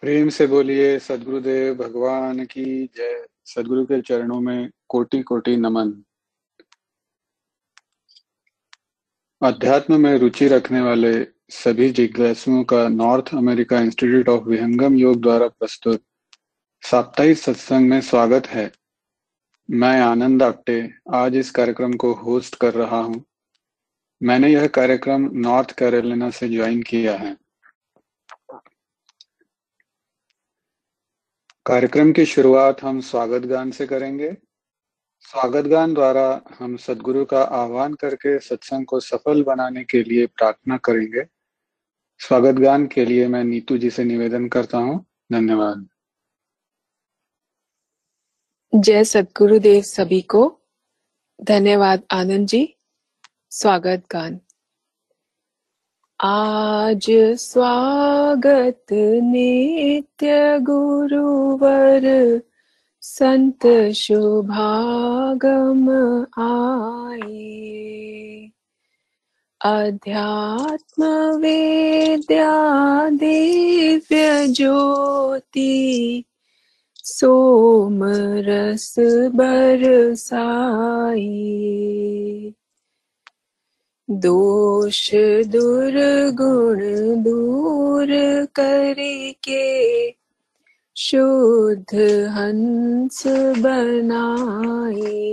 प्रेम से बोलिए, सदगुरुदेव भगवान की जय। सदगुरु के चरणों में कोटि कोटि नमन। अध्यात्म में रुचि रखने वाले सभी जिज्ञासुओं का North America Institute of Vihangam Yoga द्वारा प्रस्तुत साप्ताहिक सत्संग में स्वागत है। मैं आनंद आप्टे आज इस कार्यक्रम को होस्ट कर रहा हूँ। मैंने यह कार्यक्रम नॉर्थ कैरोलिना से ज्वाइन किया है। कार्यक्रम की शुरुआत हम स्वागत गान से करेंगे। स्वागत गान द्वारा हम सदगुरु का आह्वान करके सत्संग को सफल बनाने के लिए प्रार्थना करेंगे। स्वागत गान के लिए मैं नीतू जी से निवेदन करता हूँ। धन्यवाद। जय सदगुरुदेव सभी को। धन्यवाद आनंद जी। स्वागत गान। आज स्वागत नित्य गुरुवर। संत शुभागम आए। अध्यात्म वेद्या दिव्य ज्योति। सोम रस बरसाई दोष दुर्गुण दूर करके शुद्ध हंस बनाए।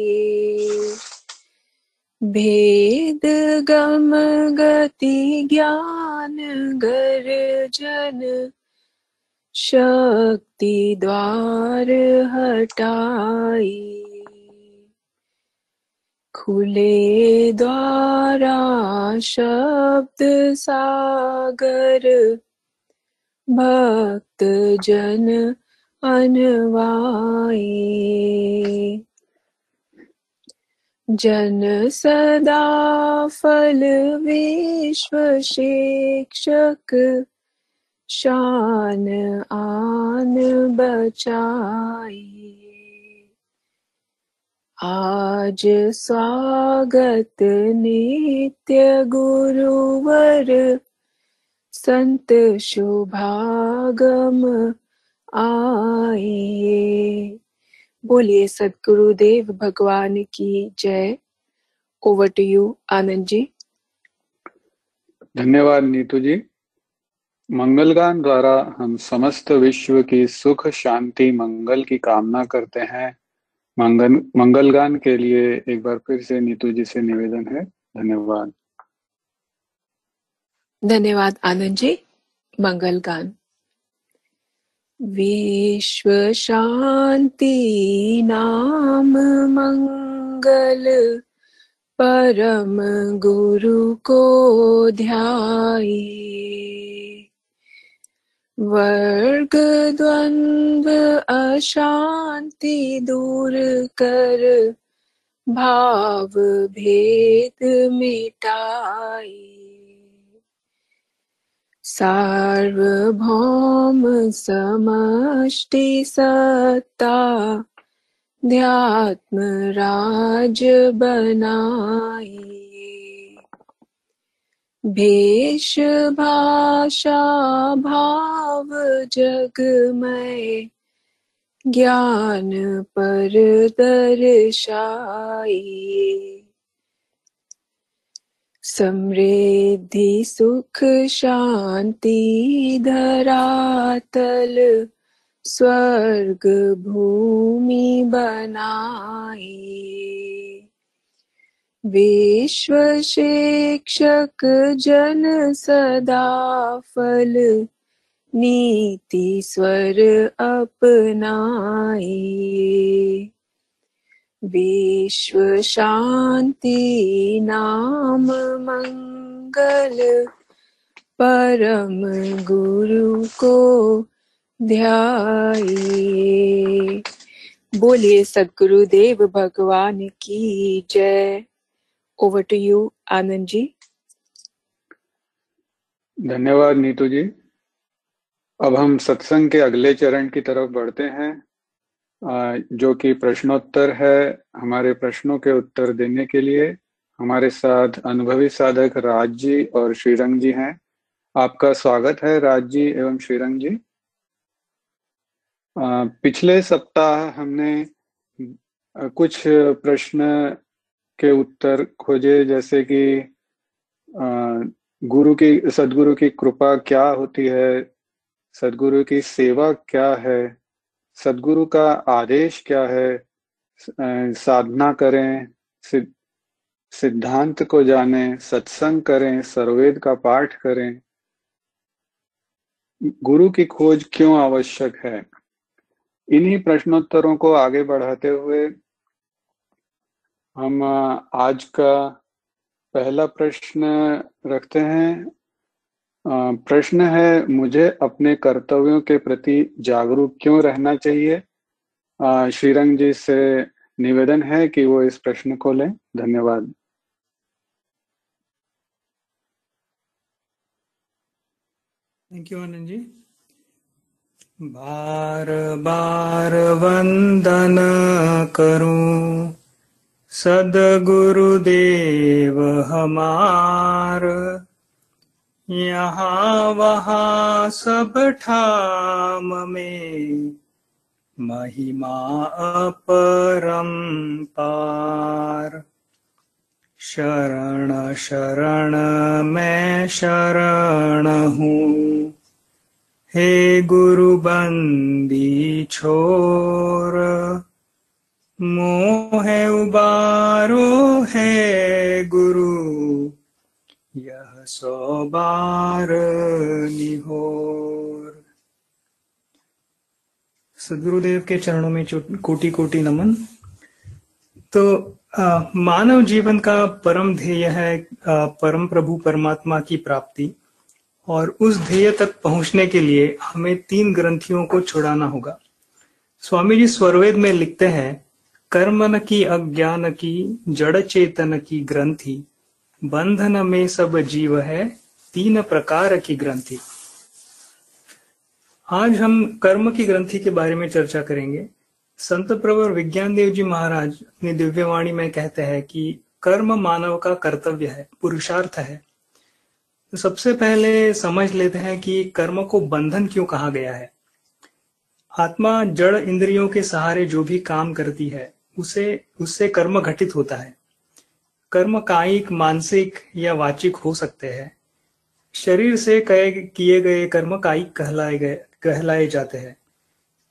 भेद गम गति ज्ञान गर्जन शक्ति द्वार हटाई खुले द्वारा शब्द सागर। भक्त जन अनवाए जन सदा फल विश्व शिक्षक। शान आन बचाई। आज स्वागत नित्य गुरुवर। संत शुभागम आइए। बोलिए सदगुरुदेव भगवान की जय। Over to you Anand ji. धन्यवाद नीतू जी। मंगलगान द्वारा हम समस्त विश्व की सुख, शांति, मंगल की कामना करते हैं। मंगल मंगल गान के लिए एक बार फिर से नीतू जी से निवेदन है। धन्यवाद। धन्यवाद, आनंद जी। मंगल गान विश्व शांति नाम मंगल, परम गुरु को ध्याई वर्ग द्वंद्व अशांति दूर कर भाव भेद मिटाई। सार्वभौम समष्टि सत्ता ध्यात्म राज बनाई। भेष भाषा भाव जगमय ज्ञान पर दर्शाई समृद्धि सुख शांति धरातल स्वर्ग भूमि बनाई विश्व शिक्षक जन सदा फल, नीति स्वर अपनाए। विश्व शांति नाम मंगल, परम गुरु को ध्याए। बोलिए सदगुरुदेव भगवान की जय। Over to you Anand ji धन्यवाद, नीतू जी। अब हम सत्संग के अगले चरण की तरफ़ बढ़ते हैं। जो कि प्रश्नोत्तर है, हमारे प्रश्नों के उत्तर देने के लिए। हमारे साथ अनुभवी साधक राज जी और श्रीरंग जी हैं। आपका स्वागत है राज जी एवं श्रीरंग जी। पिछले सप्ताह हमने कुछ प्रश्न के उत्तर खोजे, जैसे कि गुरु की, सदगुरु की कृपा क्या होती है? सदगुरु की सेवा क्या है? सदगुरु का आदेश क्या है? साधना करें सिद्धांत को जाने, सत्संग करें सर्वेद का पाठ करें। गुरु की खोज क्यों आवश्यक है? इन्हीं प्रश्नोत्तरों को आगे बढ़ाते हुए हम आज का पहला प्रश्न रखते हैं। प्रश्न है, मुझे अपने कर्तव्यों के प्रति जागरूक क्यों रहना चाहिए? श्रीरंग जी से निवेदन है कि वो इस प्रश्न को लें। धन्यवाद। थैंक यू आनंद जी बार बार वंदन करूँ। हमार यहाँ वहाँ सब ठाम में महिमा अपरम पार। शरण शरण मैं शरण हूँ। हे गुरु बंदी छोर मोह उबारो है गुरु। यह सौ बार निहोर। सदगुरुदेव के चरणों में कोटि कोटि नमन। तो आ, मानव जीवन का परम ध्येय है आ, परम प्रभु परमात्मा की प्राप्ति। और उस ध्येय तक पहुँचने के लिए हमें तीन ग्रंथियों को छुड़ाना होगा। स्वामी जी स्वरवेद में लिखते हैं कर्मन की अज्ञान की, जड़ चेतन की ग्रंथि। बंधन में सब जीव है, तीन प्रकार की ग्रंथि। आज हम कर्म की ग्रंथि के बारे में चर्चा करेंगे। संत प्रवर विज्ञान देव जी महाराज, अपनी दिव्यवाणी में कहते हैं कि कर्म मानव का कर्तव्य है, पुरुषार्थ है। तो सबसे पहले समझ लेते हैं कि कर्म को बंधन क्यों कहा गया है। आत्मा जड़ इंद्रियों के सहारे जो भी काम करती है उसे, उससे कर्म घटित होता है। कर्म कायिक, मानसिक या वाचिक हो सकते हैं। शरीर से किए गए कर्म कायिक कहलाए गए, कहलाए जाते हैं।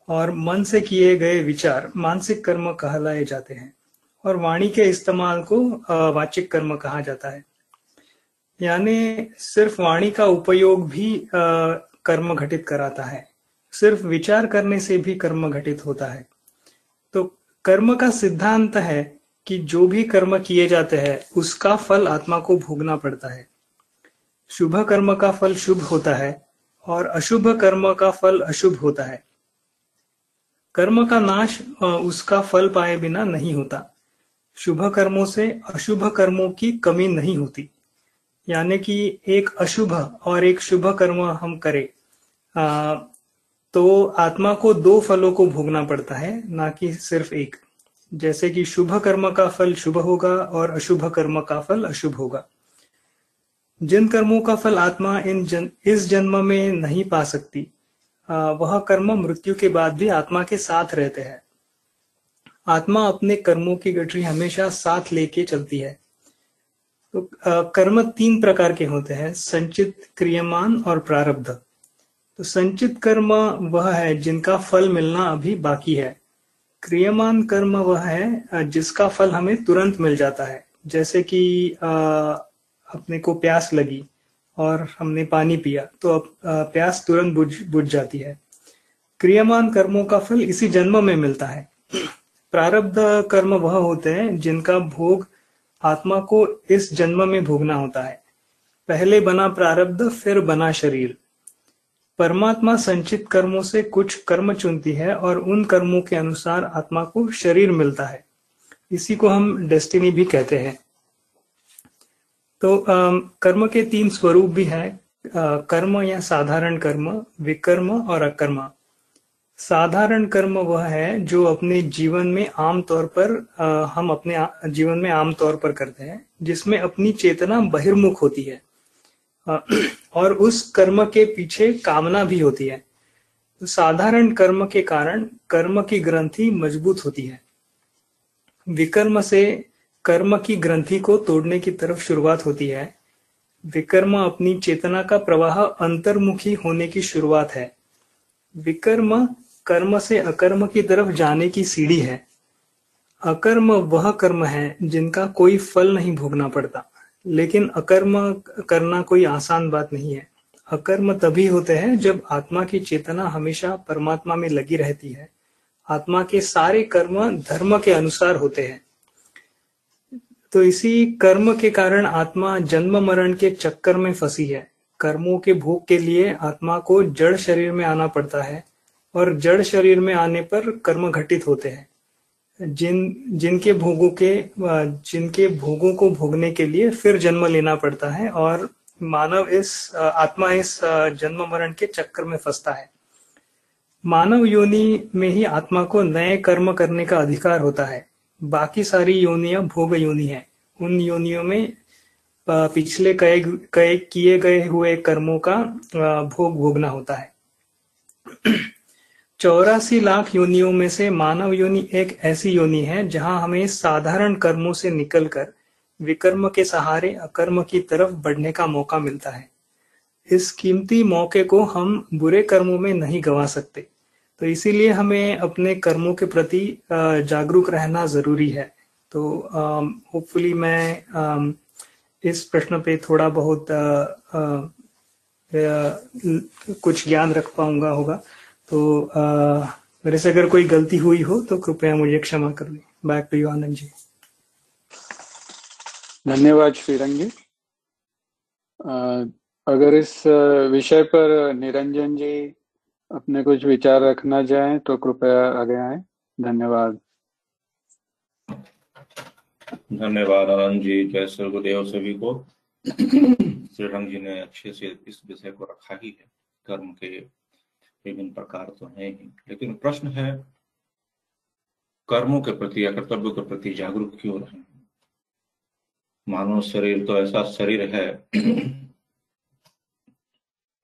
और मन से किए गए विचार मानसिक कर्म कहलाए जाते हैं। और वाणी के इस्तेमाल को वाचिक कर्म कहा जाता है। यानी सिर्फ़ वाणी का उपयोग भी कर्म घटित कराता है। सिर्फ़ विचार करने से भी कर्म घटित होता है। कर्म का सिद्धांत है कि जो भी कर्म किए जाते हैं, उसका फल आत्मा को भोगना पड़ता है। शुभ कर्म का फल शुभ होता है और अशुभ कर्म का फल अशुभ होता है। कर्म का नाश उसका फल पाए बिना नहीं होता। शुभ कर्मों से अशुभ कर्मों की कमी नहीं होती। यानी कि एक अशुभ और एक शुभ कर्म हम करें। तो आत्मा को दो फलों को भोगना पड़ता है ना कि सिर्फ़ एक। जैसे कि शुभ कर्म का फल शुभ होगा और अशुभ कर्म का फल अशुभ होगा। जिन कर्मों का फल आत्मा इन जन, इस जन्म में नहीं पा सकती वह कर्म मृत्यु के बाद भी आत्मा के साथ रहते हैं। आत्मा अपने कर्मों की गठरी हमेशा साथ लेके चलती है। तो कर्म तीन प्रकार के होते हैं संचित क्रियमान और प्रारब्ध। तो संचित कर्म वह है जिनका फल मिलना अभी बाकी है। क्रियमान कर्म वह है जिसका फल हमें तुरंत मिल जाता है। जैसे कि अपने को प्यास लगी और हमने पानी पिया तो अब प्यास तुरंत बुझ बुझ जाती है। क्रियमान कर्मों का फल इसी जन्म में मिलता है। प्रारब्ध कर्म वह होते हैं जिनका भोग आत्मा को इस जन्म में भोगना होता है। पहले बना प्रारब्ध, फिर बना शरीर। परमात्मा संचित कर्मों से कुछ कर्म चुनती है और उन कर्मों के अनुसार आत्मा को शरीर मिलता है। इसी को हम डेस्टिनी भी कहते हैं। तो कर्म के तीन स्वरूप भी हैं कर्म या साधारण कर्म, विकर्म और अकर्म। साधारण कर्म वह है जो अपने जीवन में आम तौर पर हम अपने जीवन में आम तौर पर करते हैं, जिसमें अपनी चेतना बहिर्मुख होती है। और उस कर्म के पीछे कामना भी होती है। तो साधारण कर्म के कारण कर्म की ग्रंथि मज़बूत होती है। विकर्म से कर्म की ग्रंथि को तोड़ने की तरफ़ शुरुआत होती है। विकर्म अपनी चेतना का प्रवाह अंतर्मुखी होने की शुरुआत है। विकर्म कर्म से अकर्म की तरफ़ जाने की सीढ़ी है। अकर्म वह कर्म है जिनका कोई फल नहीं भोगना पड़ता। लेकिन अकर्म करना कोई आसान बात नहीं है। अकर्म तभी होते हैं जब आत्मा की चेतना हमेशा परमात्मा में लगी रहती है। आत्मा के सारे कर्म धर्म के अनुसार होते हैं। तो इसी कर्म के कारण आत्मा जन्म मरण के चक्कर में फंसी है। कर्मों के भोग के लिए आत्मा को जड़ शरीर में आना पड़ता है और जड़ शरीर में आने पर कर्म घटित होते हैं। जिन, जिनके भोगों के जिनके भोगों को भोगने के लिए फिर जन्म लेना पड़ता है और मानव इस आत्मा इस जन्म मरण के चक्कर में फंसता है। मानव योनि में ही आत्मा को नए कर्म करने का अधिकार होता है। बाकी सारी योनियाँ भोग योनि है। उन योनियों में पिछले कई कई किए गए हुए कर्मों का भोग भोगना होता है। चौरासी लाख योनियों में से मानव योनि एक ऐसी योनि है जहाँ हमें साधारण कर्मों से निकलकर विकर्म के सहारे अकर्म की तरफ़ बढ़ने का मौका मिलता है। इस कीमती मौके को हम बुरे कर्मों में नहीं गवा सकते। तो इसीलिए हमें अपने कर्मों के प्रति जागरूक रहना ज़रूरी है। तो होपफुली मैं um, इस प्रश्न पे थोड़ा बहुत आ, आ, कुछ ज्ञान रख पाऊँगा होगा। तो आ, मेरे से अगर कोई गलती हुई हो तो कृपया मुझे क्षमा कर लें back to you Anand ji. धन्यवाद श्रीरंगी अगर इस विषय पर निरंजन जी अपने कुछ विचार रखना चाहें तो कृपया आगे आए। धन्यवाद। धन्यवाद आनंद जी। जय स्वर्गदेव सभी को। श्रीरंग जी ने अच्छे से इस विषय को रखा ही है कर्म के विभिन्न प्रकार तो हैं ही। लेकिन प्रश्न है, कर्मों के प्रति या कर्तव्यों के प्रति जागरूक क्यों रहे? मानव शरीर तो ऐसा शरीर है,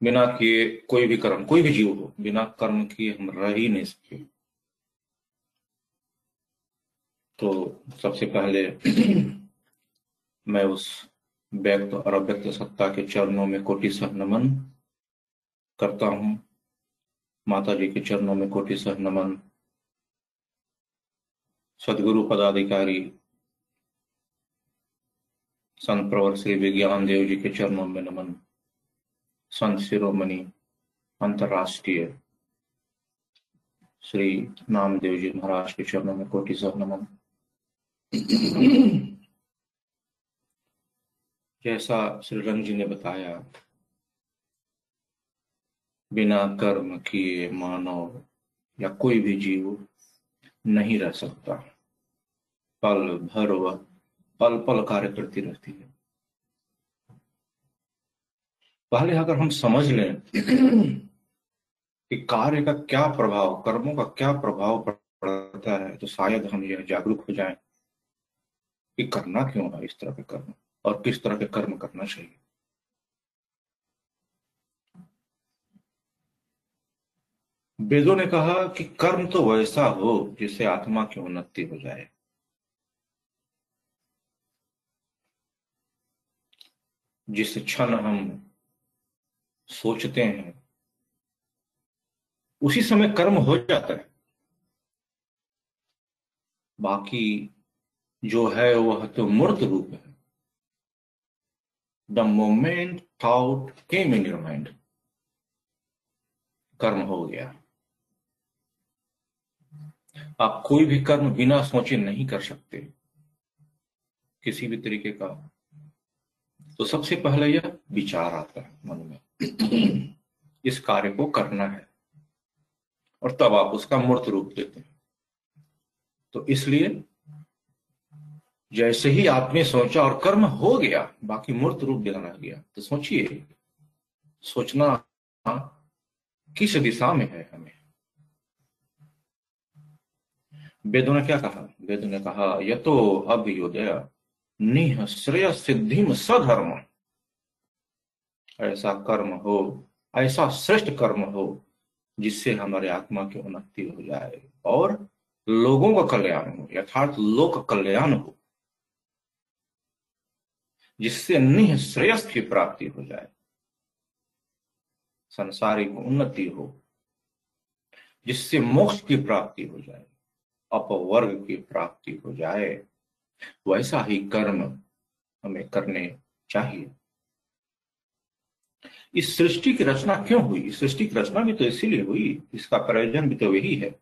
बिना किए कोई भी कर्म, कोई भी जीव हो, बिना कर्म किए हम रह ही नहीं सकते। तो सबसे पहले मैं उस व्यक्त और अव्यक्त सत्ता के चरणों में कोटि सह नमन करता हूँ। माता जी के चरणों में कोटि सह नमन। सदगुरु पदाधिकारी, संत प्रवर श्री विज्ञान देव जी के चरणों में नमन। संत शिरोमणि, अंतरराष्ट्रीय, श्री नामदेव जी महाराज के चरणों में कोटि सह नमन। जैसा श्री रंग जी ने बताया बिना कर्म किए मानव या कोई भी जीव नहीं रह सकता। पल भर वह पल पल कार्य करती रहती है। पहले अगर हम समझ लें कि कार्य का क्या प्रभाव, कर्मों का क्या प्रभाव पड़ता है तो शायद हम यह जागरूक हो जाएँ कि करना क्यों है, इस तरह के कर्म और किस तरह के कर्म करना चाहिए। वेदों ने कहा कि कर्म तो वैसा हो जिससे आत्मा की उन्नति हो जाए। जिस क्षण हम सोचते हैं, उसी समय कर्म हो जाता है। बाकी जो है, वह तो मूर्त रूप है। The moment thought came in your mind कर्म हो गया। आप कोई भी कर्म बिना सोचे नहीं कर सकते। किसी भी तरीके का। तो सबसे पहले यह विचार आता है मन में। इस कार्य को करना है। और तब आप उसका मूर्त रूप देते हैं। तो इसलिए जैसे ही आपने सोचा और कर्म हो गया, बाकी मूर्त रूप देना गया तो सोचिए, सोचना किस दिशा में है हमें? वेदों ने क्या कहा? वेदों ने कहा यह तो अभ्युदय निह श्रेय सिद्धि सधर्म। ऐसा कर्म हो, ऐसा श्रेष्ठ कर्म हो, जिससे हमारे आत्मा की उन्नति हो जाए और लोगों का कल्याण हो, यथार्थ लोक कल्याण हो, जिससे निह श्रेयस की प्राप्ति हो जाए, संसारिक उन्नति हो, जिससे मोक्ष की प्राप्ति हो जाए। अपवर्ग की प्राप्ति हो जाए, वैसा ही कर्म हमें करने चाहिए। इस सृष्टि की रचना क्यों हुई? इस सृष्टि की रचना भी तो इसीलिए हुई, इसका प्रयोजन भी तो वही है।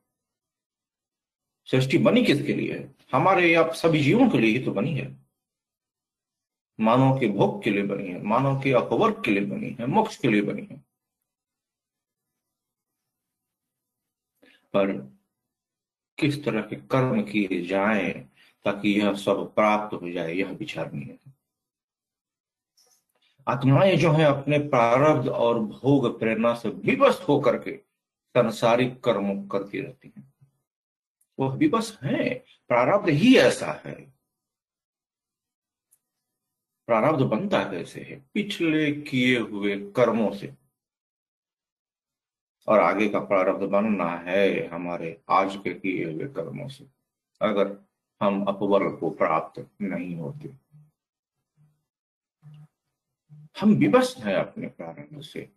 सृष्टि बनी किसके लिए? है हमारे आप सभी जीवों के लिए ही तो बनी है। मानव के भोग के लिए बनी है, मानव के अपवर्ग के लिए बनी है, मोक्ष के लिए बनी है। पर किस तरह के कर्म किए जाएँ ताकि यह सब प्राप्त हो जाए, यह विचारणीय है। आत्माएँ जो है अपने प्रारब्ध और भोग प्रेरणा से विवश होकर के संसारिक कर्म करती रहती हैं। वह विवश है, प्रारब्ध ही ऐसा है। प्रारब्ध बनता कैसे है, पिछले किए हुए कर्मों से। और आगे का प्रारब्ध बनना है हमारे आज के किए हुए कर्मों से। अगर हम अपवर्ग को प्राप्त नहीं होते, हम विवश हैं अपने प्रारंभ से।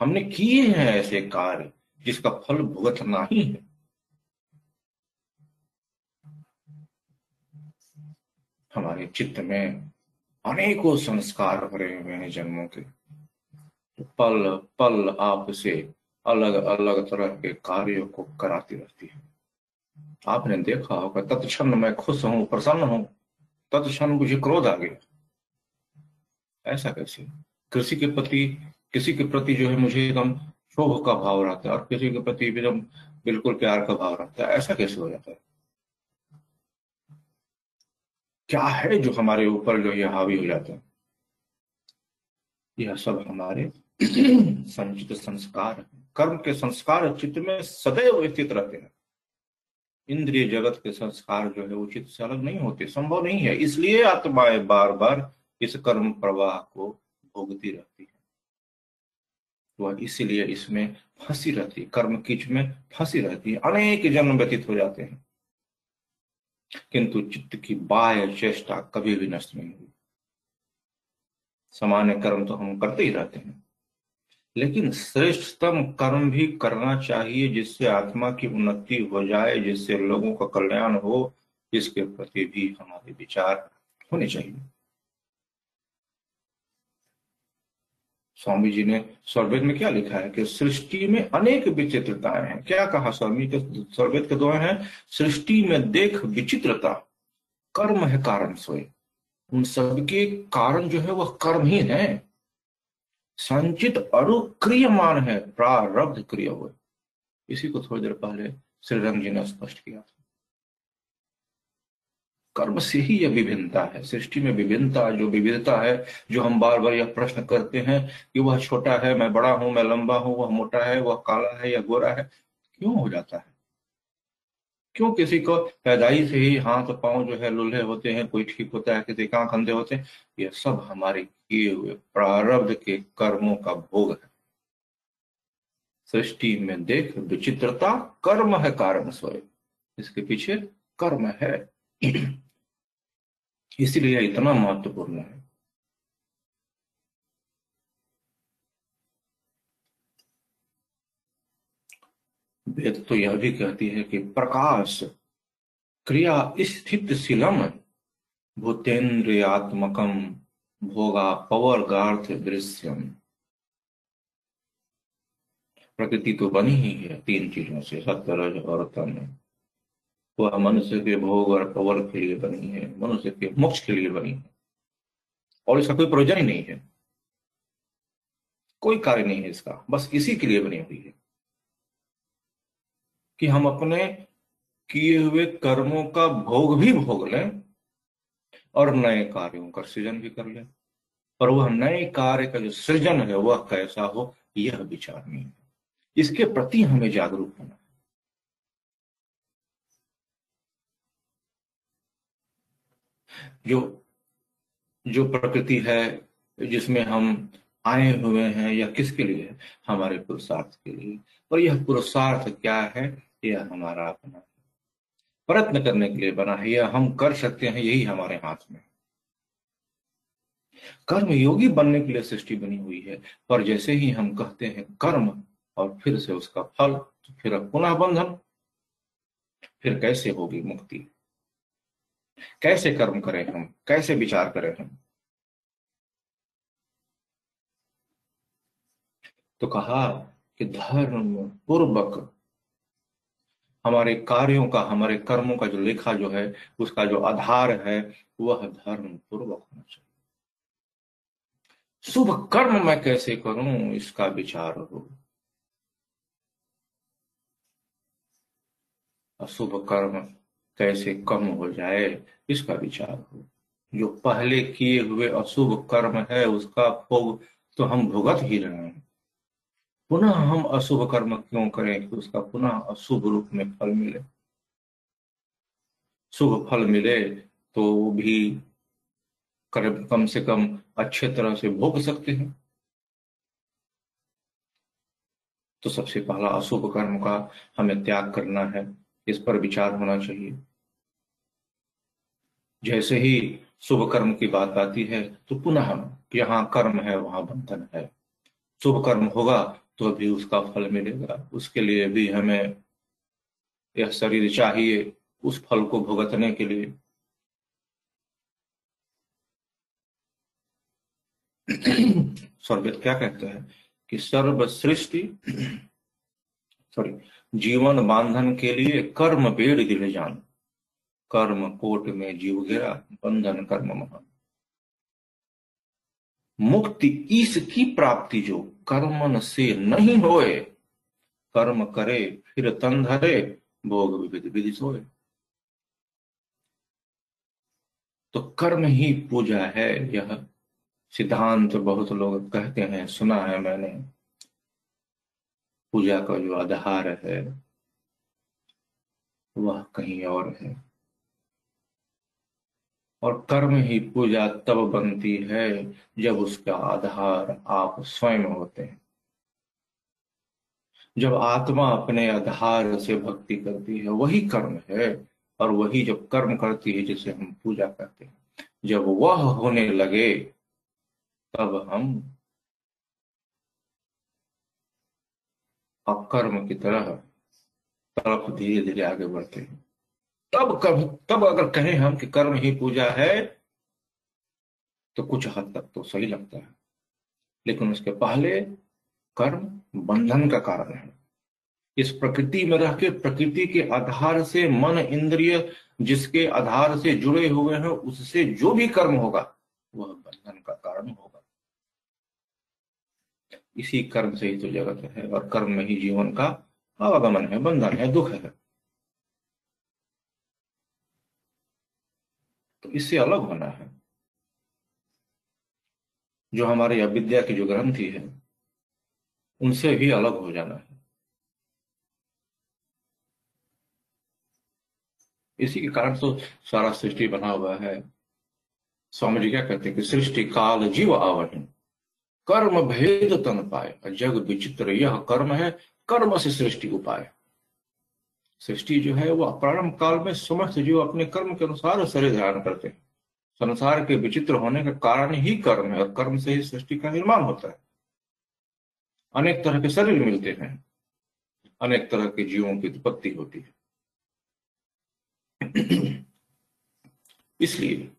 हमने किए हैं ऐसे कार्य जिसका फल भुगतना ही है। हमारे चित्त में अनेकों संस्कार भरे हुए हैं जन्मों के। पल पल आपसे अलग अलग तरह के कार्यों को कराती रहती है। आपने देखा होगा, तत्क्षण मैं खुश हूँ, प्रसन्न हूँ, तत्क्षण मुझे क्रोध आ गया। ऐसा कैसे? कृषि के प्रति, किसी के प्रति जो है मुझे एकदम शोभ का भाव रहता है और किसी के प्रति एकदम बिल्कुल प्यार का भाव रहता है। ऐसा कैसे हो जाता है? क्या है जो हमारे ऊपर जो ये हावी हो जाता है? यह सब हमारे संचित संस्कार कर्म के संस्कार चित्त में सदैव स्थित रहते हैं। इंद्रिय जगत के संस्कार जो है उचित से अलग नहीं होते, संभव नहीं है। इसलिए आत्माएँ बार बार इस कर्म प्रवाह को भोगती रहती है। वह इसीलिए इसमें फंसी रहती है कर्म कीच में फंसी रहती है अनेक जन्म व्यतीत हो जाते हैं। किंतु चित्त की बाह्य चेष्टा कभी भी नष्ट नहीं हुई सामान्य कर्म तो हम करते ही रहते हैं। लेकिन श्रेष्ठतम कर्म भी करना चाहिए जिससे आत्मा की उन्नति हो जाए, जिससे लोगों का कल्याण हो इसके प्रति भी हमारे विचार होने चाहिए। स्वामी जी ने स्वर्वेद में क्या लिखा है कि सृष्टि में अनेक विचित्रताएँ हैं। क्या कहा स्वामी के स्वर्वेद के द्वारा है? सृष्टि में देख विचित्रता, कर्म है कारण सोए उन सबके कारण जो है वह कर्म ही है। संचित अरुक्रियमान है, प्रारब्ध क्रिय हुए। इसी को थोड़ी देर पहले श्री रंग जी ने स्पष्ट किया था। कर्म से ही यह विभिन्नता है। सृष्टि में विभिन्नता, जो विविधता है, जो हम बार बार यह प्रश्न करते हैं कि वह छोटा है, मैं बड़ा हूँ, मैं लंबा हूँ, वह मोटा है, वह काला है या गोरा है, क्यों हो जाता है? क्यों किसी को पैदाई से ही हाथ पाँव जो है लुल्हे होते हैं, कोई ठीक होता है, किसी का अंधे होते हैं? यह सब हमारे किए हुए प्रारब्ध के कर्मों का भोग है। सृष्टि में देख विचित्रता, कर्म है कारण स्वयं इसके पीछे कर्म है। इसलिए इतना महत्वपूर्ण है। वेद तो यह भी कहती है कि प्रकाश क्रिया स्थित शिलम भूतेन्द्रियात्मकम भोगा पवर गार्थ दृश्यम। प्रकृति तो बनी ही है तीन चीज़ों से सत्य और तन। वह मनुष्य के भोग और पवर के लिए बनी है, मनुष्य के मोक्ष के लिए बनी है। और इसका कोई प्रयोजन ही नहीं है। कोई कार्य नहीं है इसका, बस इसी के लिए बनी हुई है। कि हम अपने किए हुए कर्मों का भोग भी भोग लें और नए कार्यों का सृजन भी कर लें। पर वह नए कार्य का जो सृजन है, वह कैसा हो, यह विचार नहीं है। इसके प्रति हमें जागरूक होना जो जो प्रकृति है, जिसमें हम आए हुए हैं या किसके लिए? हमारे पुरुषार्थ के लिए। और यह पुरुषार्थ क्या है? यह हमारा अपना। प्रयत्न करने के लिए बना है यह हम कर सकते हैं, यही हमारे हाथ में। कर्म योगी बनने के लिए सृष्टि बनी हुई है, पर जैसे ही हम कहते हैं कर्म, और फिर से उसका फल तो फिर पुनः बंधन। फिर कैसे होगी मुक्ति? कैसे कर्म करें हम? कैसे विचार करें हम? तो कहा कि धर्म पूर्वक हमारे कार्यों का, हमारे कर्मों का जो लेखा जो है, उसका जो आधार है, वह धर्म पूर्वक होना चाहिए। शुभ कर्म मैं कैसे करूँ, इसका विचार हो। अशुभ कर्म कैसे कम हो जाए, इसका विचार हो। जो पहले किए हुए अशुभ कर्म है, उसका भोग तो हम भुगत ही रहे हैं। पुनः हम अशुभ कर्म क्यों करें कि उसका पुनः अशुभ रूप में फल मिले? शुभ फल मिले तो भी कम से कम अच्छे तरह से भोग सकते हैं। तो सबसे पहला अशुभ कर्म का हमें त्याग करना है, इस पर विचार होना चाहिए। जैसे ही शुभ कर्म की बात आती है तो पुनः यहाँ कर्म है, वहाँ बंधन है। शुभ कर्म होगा तो भी उसका फल मिलेगा। उसके लिए भी हमें यह शरीर चाहिए उस फल को भुगतने के लिए। स्वर्गत क्या कहते हैं? कि सर्व सृष्टि सॉरी जीवन बांधन के लिए कर्म पेड़ दिल जान। कर्म कोट में जीव गिरा, बंधन कर्म महान। मुक्ति इसकी प्राप्ति जो कर्मन से नहीं होए, कर्म करे फिर तन धरे, भोग विविध विधि सोए। तो कर्म ही पूजा है, यह सिद्धांत बहुत लोग कहते हैं, सुना है मैंने। पूजा का जो आधार है, वह कहीं और है। और कर्म ही पूजा तब बनती है जब उसका आधार आप स्वयं होते हैं। जब आत्मा अपने आधार से भक्ति करती है, वही कर्म है और वही जब कर्म करती है जिसे हम पूजा करते हैं। जब वह होने लगे, तब हम अकर्म की तरह तरफ़ धीरे धीरे आगे बढ़ते हैं। तब कभी तब अगर कहें हम कि कर्म ही पूजा है तो कुछ हद तक तो सही लगता है। लेकिन उसके पहले कर्म बंधन का कारण है। इस प्रकृति में रह के, प्रकृति के आधार से, मन इंद्रिय जिसके आधार से जुड़े हुए हैं, उससे जो भी कर्म होगा, वह बंधन का कारण होगा। इसी कर्म से ही तो जगत है, और कर्म में ही जीवन का आवागमन है, बंधन है, दुख है। इससे अलग होना है। जो हमारे अविद्या की जो ग्रंथि है, उनसे भी अलग हो जाना है। इसी के कारण तो सारा सृष्टि बना हुआ है। स्वामी जी क्या कहते हैं कि सृष्टि काल जीव आवरण कर्म भेद तन पाए। जग विचित्र यह कर्म है, कर्म से सृष्टि उपाय। सृष्टि जो है वह प्रारंभ काल में समस्त जीव अपने कर्म के अनुसार शरीर धारण करते हैं। संसार के विचित्र होने का कारण ही कर्म है और कर्म से ही सृष्टि का निर्माण होता है। अनेक तरह के शरीर मिलते हैं, अनेक तरह के जीवों की उत्पत्ति होती है। इसलिए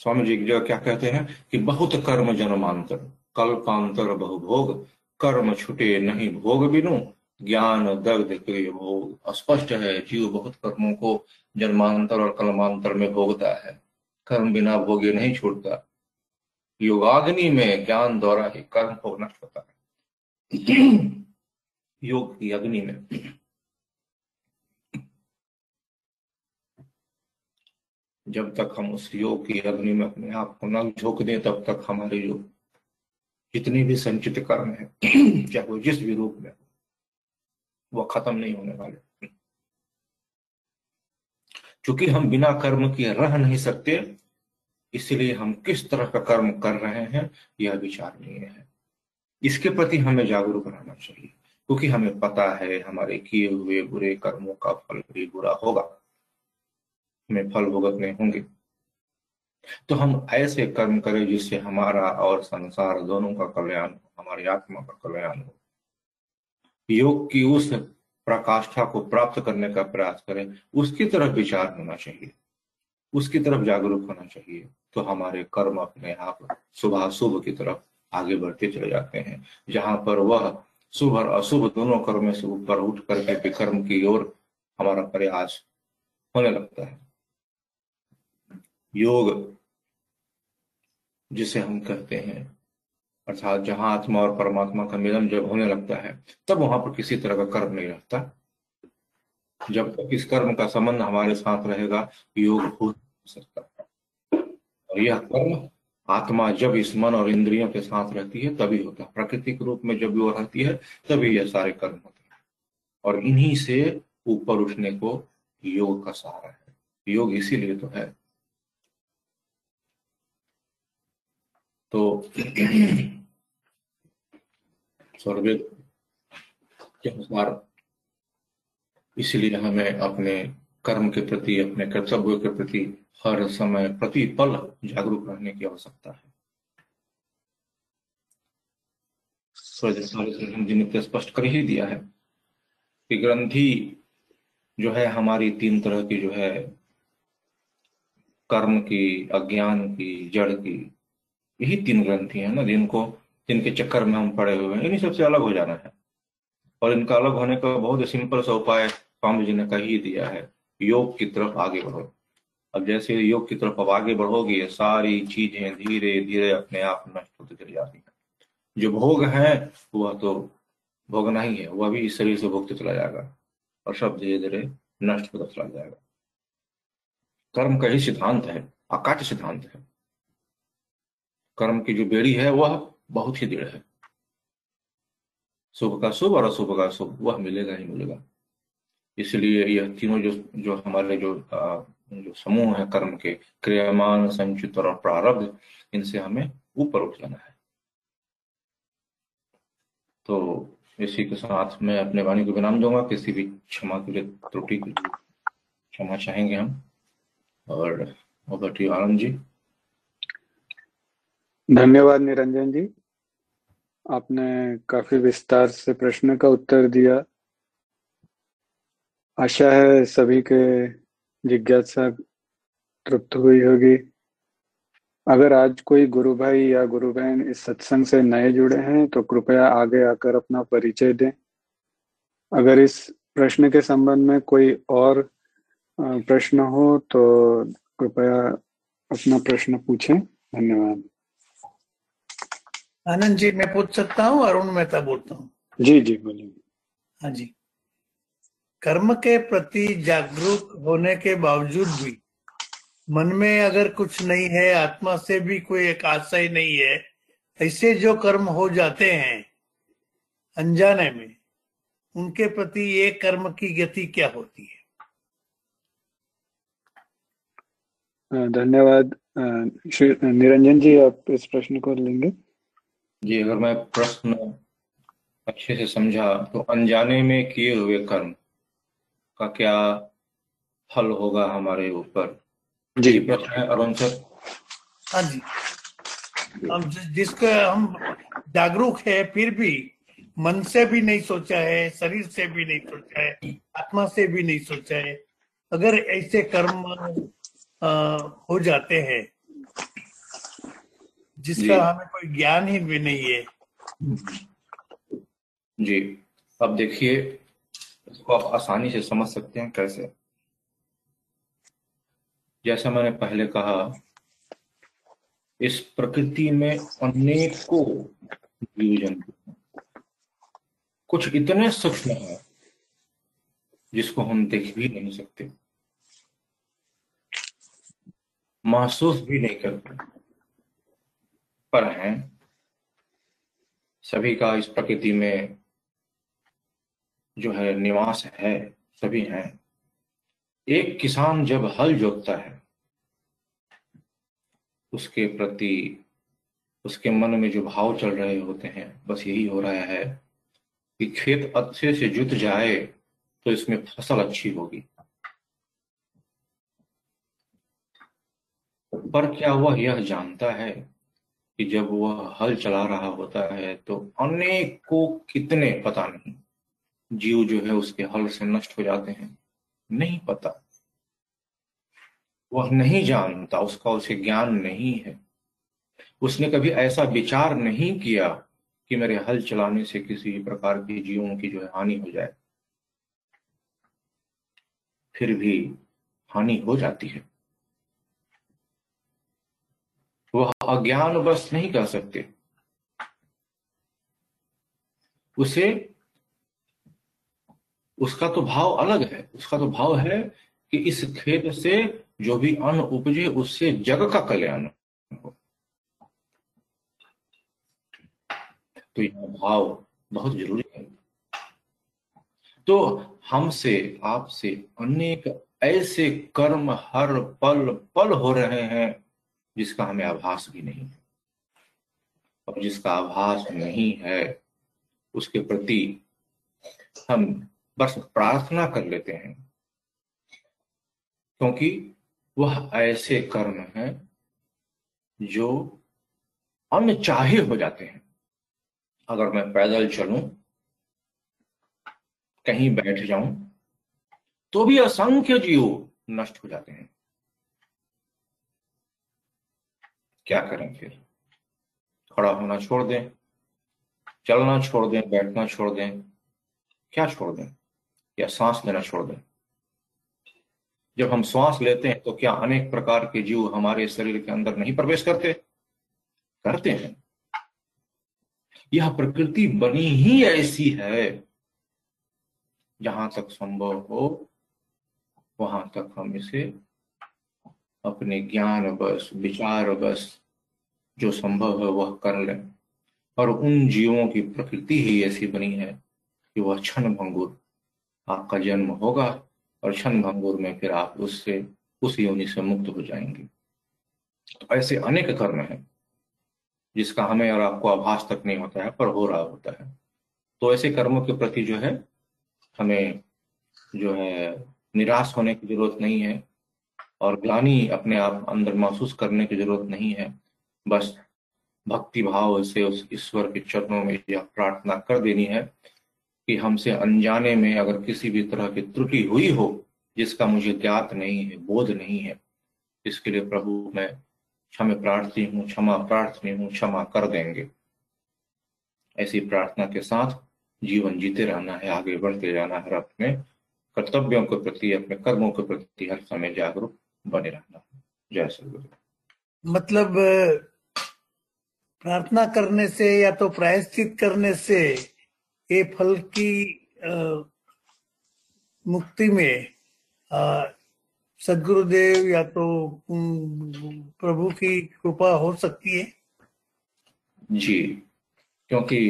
स्वामी जी जो क्या कहते हैं कि बहुत कर्म जन्मांतर, कल्पांतर, बहुभोग कर्म छुटे नहीं भोग बिनु, ज्ञान दग्ध क्रिय भोग स्पष्ट है। जीव बहुत कर्मों को जन्मांतर और कलमांतर में भोगता है। कर्म बिना भोगे नहीं छूटता। योगाग्नि में ज्ञान द्वारा ही कर्म भोग नष्ट होता है। योग की अग्नि में। जब तक हम उस योग की अग्नि में अपने आप को न झोंक दें, तब तक हमारे जो जितने भी संचित कर्म है, चाहे वो जिस भी रूप में वो खत्म नहीं होने वाले। क्योंकि हम बिना कर्म किए रह नहीं सकते, इसलिए हम किस तरह का कर्म कर रहे हैं, यह विचारणीय है। इसके प्रति हमें जागरूक रहना चाहिए, क्योंकि हमें पता है हमारे किए हुए बुरे कर्मों का फल भी बुरा होगा। हमें फल भुगतने होंगे। तो हम ऐसे कर्म करें जिससे हमारा और संसार दोनों का कल्याण हो, हमारी आत्मा का कल्याण हो। योग की उस प्रकाष्ठा को प्राप्त करने का प्रयास करें, उसकी तरफ़ विचार होना चाहिए, उसकी तरफ़ जागरूक होना चाहिए तो हमारे कर्म अपने आप शुभ शुभ की तरफ़ आगे बढ़ते चले जाते हैं। जहाँ पर वह शुभ और अशुभ दोनों कर्म से ऊपर उठ करके विकर्म की ओर हमारा प्रयास होने लगता है। योग जिसे हम कहते हैं। अर्थात जहाँ आत्मा और परमात्मा का मिलन जब होने लगता है, तब वहाँ पर किसी तरह का कर्म नहीं रहता। जब तक इस कर्म का संबंध हमारे साथ रहेगा, योग हो सकता। और यह कर्म आत्मा जब इस मन और इंद्रियों के साथ रहती है, तभी होता है। प्राकृतिक रूप में जब वो रहती है, तभी यह सारे कर्म होते हैं। और इन्हीं से ऊपर उठने को योग का सहारा है। योग इसीलिए तो है तो अनुसार इसलिए हमें अपने कर्म के प्रति, अपने कर्तव्य के प्रति हर समय प्रति पल जागरूक रहने की आवश्यकता है। जी ने स्पष्ट कर ही दिया है कि ग्रंथि जो है हमारी तीन तरह की जो है कर्म की, अज्ञान की, जड़ की यही तीन ग्रंथि है ना, जिनको, जिनके चक्कर में हम पड़े हुए हैं। इन्हीं सबसे अलग हो जाना है। और इनका अलग होने का बहुत ही सिंपल सा उपाय स्वामी जी ने कह दिया है, योग की तरफ़ आगे बढ़ो। अब जैसे योग की तरफ़ अब आगे बढ़ोगे, सारी चीज़ें धीरे धीरे अपने आप नष्ट होती चली जाती है। जो भोग है, वह तो भोगना ही है, वह भी इस शरीर से भोगते चला जाएगा और सब धीरे धीरे नष्ट होता चला जाएगा। कर्म का ही सिद्धांत है अकाट सिद्धांत है। कर्म की जो बेड़ी है वह बहुत ही दृढ़ है। शुभ का शुभ और अशुभ का शुभ वह मिलेगा ही मिलेगा। इसलिए यह तीनों जो जो हमारे जो आ, जो समूह है कर्म के क्रियामान संचित और प्रारब्ध इनसे हमें ऊपर उठ जाना है। तो इसी के साथ मैं अपने वाणी को विराम दूँगा किसी भी क्षमा के लिए त्रुटि क्षमा चाहेंगे हम। और आनंद जी। धन्यवाद निरंजन जी। आपने काफ़ी विस्तार से प्रश्न का उत्तर दिया। आशा है सभी के जिज्ञासा तृप्त हुई होगी। अगर आज कोई गुरु भाई या गुरु बहन इस सत्संग से नए जुड़े हैं तो कृपया आगे आकर अपना परिचय दें। अगर इस प्रश्न के संबंध में कोई और प्रश्न हो तो कृपया अपना प्रश्न पूछें। धन्यवाद। आनंद जी मैं पूछ सकता हूँ अरुण मेहता बोलता हूँ। जी जी बोलिए। हाँ जी। कर्म के प्रति जागरूक होने के बावजूद भी मन में अगर कुछ नहीं है आत्मा से भी कोई एक आशय नहीं है ऐसे जो कर्म हो जाते हैं अनजाने में उनके प्रति ये कर्म की गति क्या होती है? धन्यवाद। निरंजन जी आप इस प्रश्न को लेंगे। जी अगर मैं प्रश्न अच्छे से समझा तो अनजाने में किए हुए कर्म का क्या फल होगा हमारे ऊपर? जी। प्रश्न है अरुण सर। हाँ जी। हम जिसको हम जागरूक है फिर भी मन से भी नहीं सोचा है शरीर से भी नहीं सोचा है आत्मा से भी नहीं सोचा है। अगर ऐसे कर्म आ, हो जाते हैं जिसका हमें कोई ज्ञान ही भी नहीं है। जी अब देखिए इसको आप आसानी से समझ सकते हैं कैसे। जैसा मैंने पहले कहा इस प्रकृति में अनेकों जीव जंतु कुछ इतने सूक्ष्म है जिसको हम देख भी नहीं सकते। महसूस भी नहीं करते। पर हैं। सभी का इस प्रकृति में जो है निवास है, सभी हैं। एक किसान जब हल जोतता है, उसके प्रति, उसके मन में जो भाव चल रहे होते हैं, बस यही हो रहा है कि खेत अच्छे से जुत जाए तो इसमें फ़सल अच्छी होगी। पर क्या वह यह जानता है कि जब वह हल चला रहा होता है तो अनेक कितने पता नहीं। जीव जो है उसके हल से नष्ट हो जाते हैं। नहीं पता। वह नहीं जानता, उसका उसे ज्ञान नहीं है। उसने कभी ऐसा विचार नहीं किया कि मेरे हल चलाने से किसी प्रकार के जीवों की जो है हानि हो जाए। फिर भी हानि हो जाती है। अज्ञान बस नहीं कह सकते। उसे, उसका तो भाव अलग है। उसका तो भाव है कि इस खेत से जो भी अन्न उपजे, उससे जग का कल्याण हो। तो यह भाव बहुत ज़रूरी है। तो हमसे, आपसे अनेक ऐसे कर्म, हर पल पल हो रहे हैं। जिसका हमें आभास भी नहीं है। और जिसका आभास नहीं है, उसके प्रति हम बस प्रार्थना कर लेते हैं, क्योंकि वह ऐसे कर्म हैं जो अनचाहे हो जाते हैं। अगर मैं पैदल चलूँ, कहीं बैठ जाऊँ तो भी असंख्य जीव नष्ट हो जाते हैं। क्या करें फिर? खड़ा होना छोड़ दें, चलना छोड़ दें, बैठना छोड़ दें, क्या छोड़ दें? या सांस लेना छोड़ दें? जब हम श्वास लेते हैं तो क्या अनेक प्रकार के जीव हमारे शरीर के अंदर नहीं प्रवेश करते? करते हैं। यह प्रकृति बनी ही ऐसी है। जहाँ तक संभव हो, वहाँ तक हम इसे अपने ज्ञान बस, विचार बस, जो संभव है वह कर लें। और उन जीवों की प्रकृति ही ऐसी बनी है कि वह क्षण भंगुर आपका जन्म होगा और क्षण भंगुर में फिर आप उससे, उस योनि से मुक्त हो जाएँगे। तो ऐसे अनेक कर्म हैं जिसका हमें और आपको आभास तक नहीं होता है, पर हो रहा होता है। तो ऐसे कर्मों के प्रति जो है, हमें जो है निराश होने की ज़रूरत नहीं है। और ग्लानी अपने आप अंदर महसूस करने की ज़रूरत नहीं है। बस भक्ति भाव से उस ईश्वर के चरणों में यह प्रार्थना कर देनी है कि हमसे अनजाने में अगर किसी भी तरह की त्रुटि हुई हो, जिसका मुझे ज्ञात नहीं है, बोध नहीं है, इसके लिए प्रभु मैं क्षमा प्रार्थी हूँ, क्षमा प्रार्थनी हूँ, क्षमा कर देंगे। ऐसी प्रार्थना के साथ जीवन जीते रहना है, आगे बढ़ते जाना है अपने कर्तव्यों के प्रति, अपने कर्मों के प्रति हर समय जागरूक बने रहना। जय श्री मतलब प्रार्थना करने से या तो प्रायश्चित करने से ये फल की आ, मुक्ति में सदगुरुदेव या तो प्रभु की कृपा हो सकती है? जी क्योंकि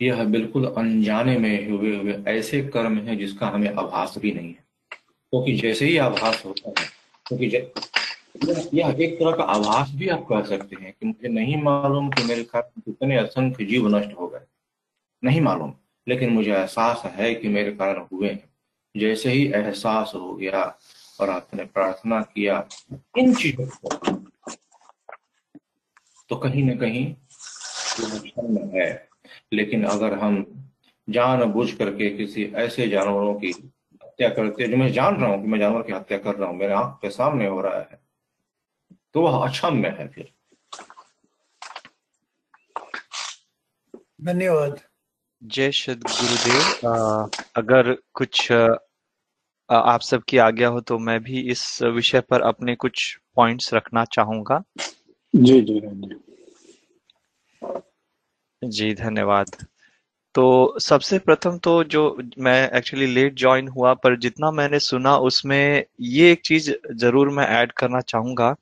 यह बिल्कुल अनजाने में हुए हुए ऐसे कर्म है जिसका हमें आभास भी नहीं है। क्योंकि तो जैसे ही आभास होता है यह एक तरह का आभास भी आप कह सकते हैं कि मुझे नहीं मालूम कि मेरे कारण कितने असंख्य जीव नष्ट हो गए। नहीं मालूम, लेकिन मुझे एहसास है कि मेरे कारण हुए हैं। जैसे ही एहसास हो गया और आपने प्रार्थना किया इन चीज़ों को तो कहीं ना कहीं क्षण है। लेकिन अगर हम जान बुझ करके किसी ऐसे जानवरों की हत्या करते जो मैं जान रहा हूँ कि मैं जानवर की हत्या कर रहा हूँ मेरे आँख के सामने हो रहा है तो वह अक्षम्य है फिर। धन्यवाद। जय श्री गुरुदेव अगर कुछ आ, आप सबकी आज्ञा हो तो मैं भी इस विषय पर अपने कुछ पॉइंट्स रखना चाहूँगा। जी जी जी जी धन्यवाद। तो सबसे प्रथम तो जो मैं एक्चुअली लेट ज्वाइन हुआ पर जितना मैंने सुना उसमें ये एक चीज़ ज़रूर मैं ऐड करना चाहूँगा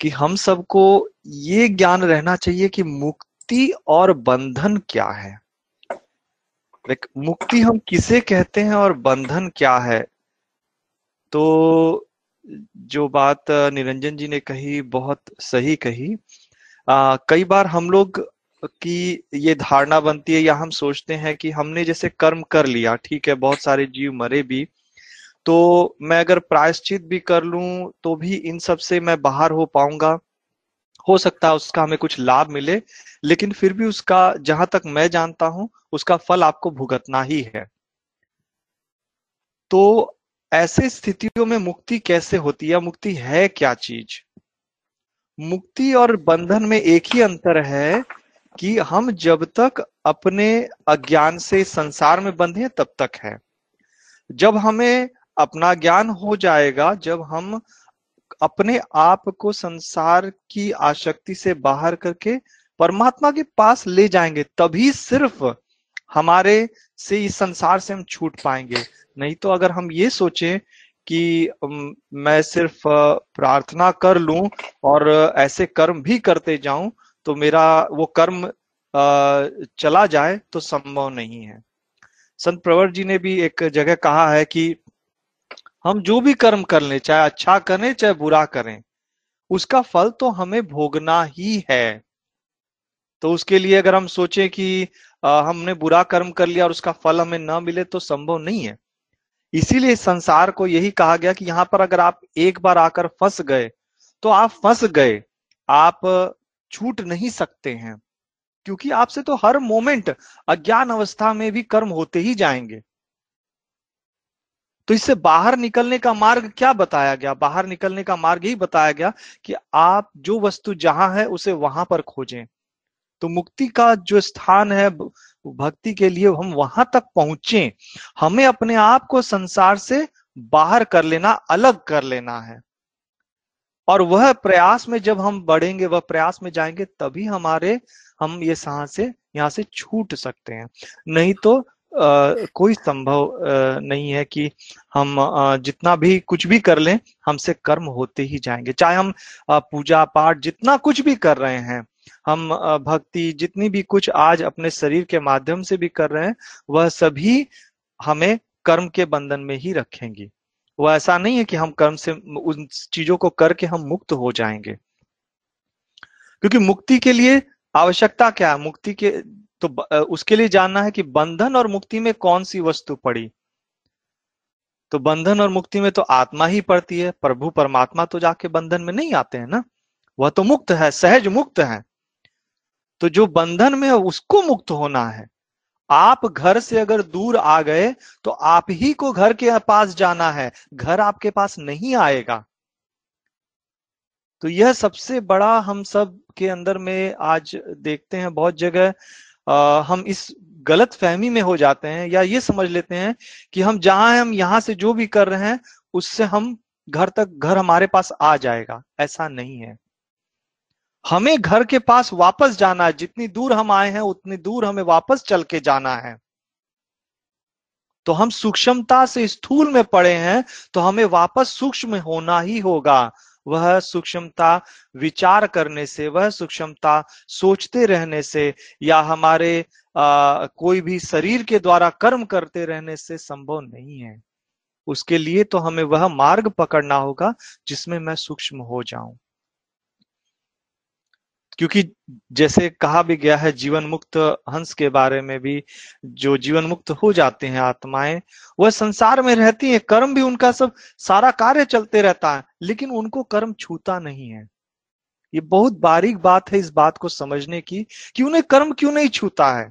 कि हम सबको ये ज्ञान रहना चाहिए कि मुक्ति और बंधन क्या है। लाइक मुक्ति हम किसे कहते हैं और बंधन क्या है? तो जो बात निरंजन जी ने कही बहुत सही कही। आ, कई बार हम लोग की ये धारणा बनती है या हम सोचते हैं कि हमने जैसे कर्म कर लिया, ठीक है, बहुत सारे जीव मरे भी तो मैं अगर प्रायश्चित भी कर लूँ तो भी इन सबसे मैं बाहर हो पाऊँगा। हो सकता है उसका हमें कुछ लाभ मिले, लेकिन फिर भी उसका, जहाँ तक मैं जानता हूँ, उसका फल आपको भुगतना ही है। तो ऐसे स्थितियों में मुक्ति कैसे होती है? मुक्ति है क्या चीज़? मुक्ति और बंधन में एक ही अंतर है कि हम जब तक अपने अज्ञान से संसार में बंधे तब तक है। जब हमें अपना ज्ञान हो जाएगा, जब हम अपने आप को संसार की आसक्ति से बाहर करके परमात्मा के पास ले जाएँगे, तभी सिर्फ़ हमारे से इस संसार से हम छूट पाएँगे। नहीं तो अगर हम ये सोचें कि मैं सिर्फ़ प्रार्थना कर लूँ और ऐसे कर्म भी करते जाऊँ तो मेरा वो कर्म चला जाए तो संभव नहीं है। संत प्रवर जी ने भी एक जगह कहा है कि हम जो भी कर्म कर लें चाहे अच्छा करें चाहे बुरा करें उसका फल तो हमें भोगना ही है। तो उसके लिए अगर हम सोचें कि आ, हमने बुरा कर्म कर लिया और उसका फल हमें ना मिले तो संभव नहीं है। इसीलिए संसार को यही कहा गया कि यहाँ पर अगर आप एक बार आकर फंस गए तो आप फंस गए। आप छूट नहीं सकते हैं, क्योंकि आपसे तो हर मोमेंट अज्ञान अवस्था में भी कर्म होते ही जाएँगे। तो इससे बाहर निकलने का मार्ग क्या बताया गया? बाहर निकलने का मार्ग ही बताया गया कि आप जो वस्तु जहाँ है, उसे वहाँ पर खोजें। तो मुक्ति का जो स्थान है भक्ति के लिए हम वहाँ तक पहुँचे। हमें अपने आप को संसार से बाहर कर लेना, अलग कर लेना है। और वह प्रयास में जब हम बढ़ेंगे वह प्रयास में जाएँगे तभी हमारे हम ये सांस यहाँ से छूट सकते हैं। नहीं तो आ, कोई संभव नहीं है कि हम आ, जितना भी कुछ भी कर लें हमसे कर्म होते ही जाएँगे। चाहे हम आ, पूजा पाठ जितना कुछ भी कर रहे हैं हम भक्ति जितनी भी कुछ आज अपने शरीर के माध्यम से भी कर रहे हैं वह सभी हमें कर्म के बंधन में ही रखेंगी। वो ऐसा नहीं है कि हम कर्म से, उन चीज़ों को करके हम मुक्त हो जाएँगे। क्योंकि मुक्ति के लिए आवश्यकता क्या है? मुक्ति के तो उसके लिए जानना है कि बंधन और मुक्ति में कौन सी वस्तु पड़ी। तो बंधन और मुक्ति में तो आत्मा ही पड़ती है, प्रभु परमात्मा तो जाके बंधन में नहीं आते हैं ना? वह तो मुक्त है, सहज मुक्त है। तो जो बंधन में है, उसको मुक्त होना है। आप घर से अगर दूर आ गए तो आप ही को घर के पास जाना है। घर आपके पास नहीं आएगा। तो यह सबसे बड़ा हम सब के अंदर में आज देखते हैं बहुत जगह हम इस गलत फहमी में हो जाते हैं या ये समझ लेते हैं कि हम जहाँ हम यहाँ से जो भी कर रहे हैं, उससे हम घर तक, घर हमारे पास आ जाएगा। ऐसा नहीं है। हमें घर के पास वापस जाना है। जितनी दूर हम आए हैं उतनी दूर हमें वापस चल के जाना है। तो हम सूक्ष्मता से स्थूल में पड़े हैं तो हमें वापस सूक्ष्म होना ही होगा। वह सूक्ष्मता विचार करने से वह सूक्ष्मता सोचते रहने से या हमारे आ, कोई भी शरीर के द्वारा कर्म करते रहने से संभव नहीं है। उसके लिए तो हमें वह मार्ग पकड़ना होगा जिसमें मैं सूक्ष्म हो जाऊँ। क्योंकि जैसे कहा भी गया है जीवन मुक्त हंस के बारे में भी जो जीवन मुक्त हो जाते हैं आत्माएँ, वह संसार में रहती हैं। कर्म भी उनका सब सारा कार्य चलते रहता है, लेकिन उनको कर्म छूता नहीं है। ये बहुत बारीक बात है इस बात को समझने की, कि उन्हें कर्म क्यों नहीं छूता है?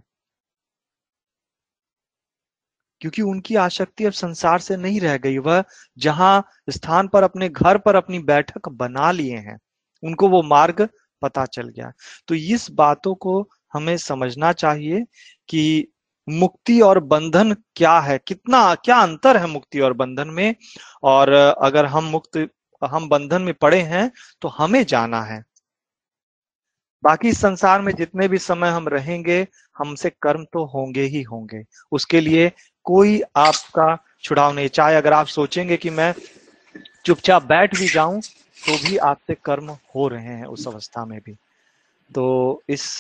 क्योंकि उनकी आसक्ति अब संसार से नहीं रह गई। वह जहाँ स्थान पर अपने घर पर अपनी बैठक बना लिए हैं, उनको वो मार्ग पता चल गया। तो इस बातों को हमें समझना चाहिए कि मुक्ति और बंधन क्या है? कितना, क्या अंतर है मुक्ति और बंधन में? और अगर हम मुक्त, हम बंधन में पड़े हैं तो हमें जाना है। बाकी संसार में जितने भी समय हम रहेंगे, हमसे कर्म तो होंगे ही होंगे। उसके लिए कोई आपका छुड़ाव नहीं। चाहे अगर आप सोचेंगे कि मैं चुपचाप बैठ भी जाऊँ तो भी आपसे कर्म हो रहे हैं उस अवस्था में भी। तो इस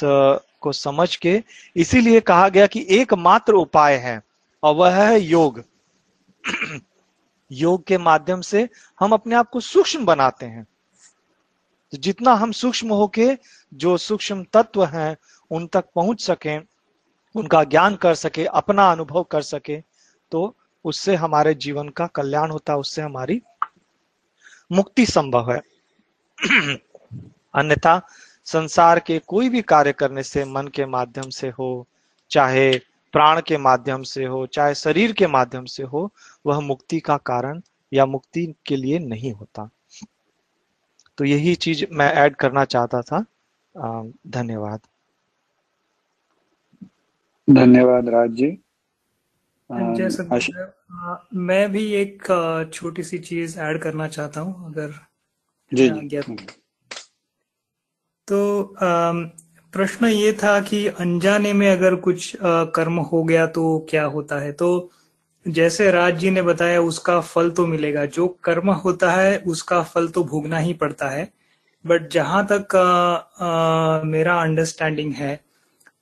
को समझ के इसीलिए कहा गया कि एकमात्र उपाय है, और वह है योग। योग के माध्यम से हम अपने आप को सूक्ष्म बनाते हैं। तो जितना हम सूक्ष्म होके जो सूक्ष्म तत्व हैं, उन तक पहुँच सके, उनका ज्ञान कर सके, अपना अनुभव कर सके तो उससे हमारे जीवन का कल्याण होता है उससे हमारी मुक्ति संभव है। अन्यथा संसार के कोई भी कार्य करने से, मन के माध्यम से हो, चाहे प्राण के माध्यम से हो, चाहे शरीर के माध्यम से हो, वह मुक्ति का कारण या मुक्ति के लिए नहीं होता। तो यही चीज़ मैं ऐड करना चाहता था। धन्यवाद। धन्यवाद राज जी। जैसे मैं भी एक छोटी सी चीज़ ऐड करना चाहता हूँ अगर जी जी। तो प्रश्न ये था कि अनजाने में अगर कुछ कर्म हो गया तो क्या होता है? तो जैसे राज जी ने बताया उसका फल तो मिलेगा। जो कर्म होता है उसका फल तो भोगना ही पड़ता है। बट जहाँ तक आ, आ, मेरा अंडरस्टैंडिंग है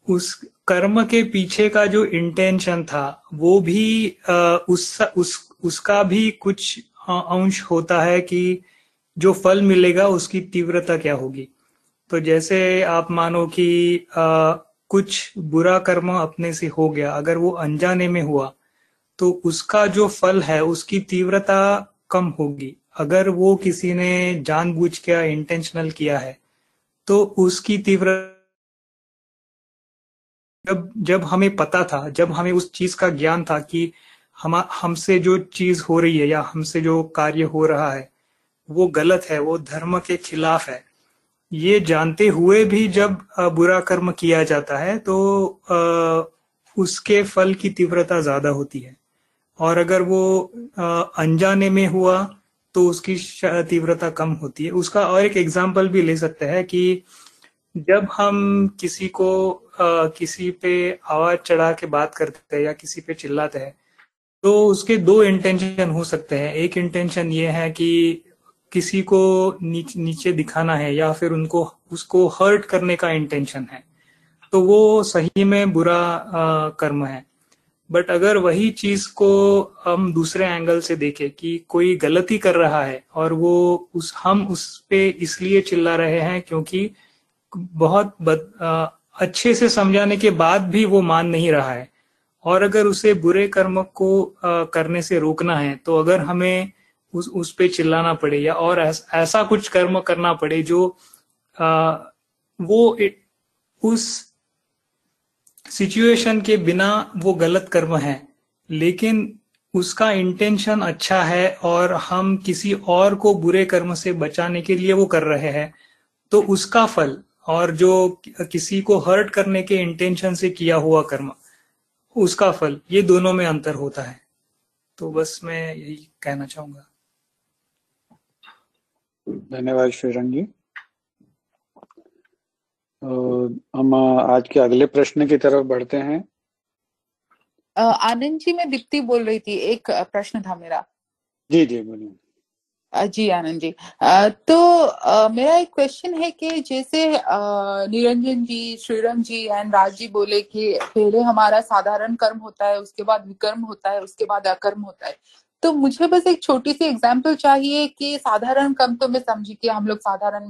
उस कर्म के पीछे का जो इंटेंशन था, वो भी उस उस, उसका भी कुछ अंश होता है कि जो फल मिलेगा उसकी तीव्रता क्या होगी। तो जैसे आप मानो कि कुछ बुरा कर्म अपने से हो गया, अगर वो अनजाने में हुआ तो उसका जो फल है उसकी तीव्रता कम होगी। अगर वो किसी ने जानबूझ के इंटेंशनल किया है तो उसकी तीव्र जब जब हमें पता था, जब हमें उस चीज़ का ज्ञान था कि हम, हमसे जो चीज़ हो रही है या हमसे जो कार्य हो रहा है, वो गलत है, वो धर्म के खिलाफ है। ये जानते हुए भी जब बुरा कर्म किया जाता है तो उसके फल की तीव्रता ज़्यादा होती है। और अगर वो अनजाने में हुआ तो उसकी तीव्रता कम होती है। उसका और एक एग्ज़ाम्पल भी ले सकते हैं कि जब हम किसी को किसी पे आवाज़ चढ़ा के बात करते हैं या किसी पे चिल्लाते हैं तो उसके दो इंटेंशन हो सकते हैं। एक इंटेंशन ये है कि किसी को नीच, नीचे दिखाना है या फिर उनको उसको हर्ट करने का इंटेंशन है तो वो सही में बुरा आ, कर्म है। बट अगर वही चीज़ को हम दूसरे एंगल से देखें कि कोई गलती कर रहा है और वो उस हम उस पे इसलिए चिल्ला रहे हैं क्योंकि बहुत बद, आ, अच्छे से समझाने के बाद भी वो मान नहीं रहा है। और अगर उसे बुरे कर्म को आ, करने से रोकना है तो अगर हमें उस उस पे चिल्लाना पड़े या और ऐस, ऐसा कुछ कर्म करना पड़े जो आ, वो उस सिचुएशन के बिना वो गलत कर्म है लेकिन उसका इंटेंशन अच्छा है और हम किसी और को बुरे कर्म से बचाने के लिए वो कर रहे हैं तो उसका फल और जो किसी को हर्ट करने के इंटेंशन से किया हुआ कर्म उसका फल ये दोनों में अंतर होता है। तो बस मैं यही कहना चाहूँगा। धन्यवाद श्रीरंग जी। तो हम आज के अगले प्रश्न की तरफ़ बढ़ते हैं। आनंद जी मैं दीप्ति बोल रही थी एक प्रश्न था मेरा। जी जी बोलिए। जी आनंद जी। तो मेरा एक क्वेश्चन है कि जैसे निरंजन जी, श्रीराम जी एंड राज जी बोले कि पहले हमारा साधारण कर्म होता है, उसके बाद विकर्म होता है, उसके बाद अकर्म होता है। तो मुझे बस एक छोटी सी एग्ज़ाम्पल चाहिए कि साधारण कम तो मैं समझी कि हम लोग साधारण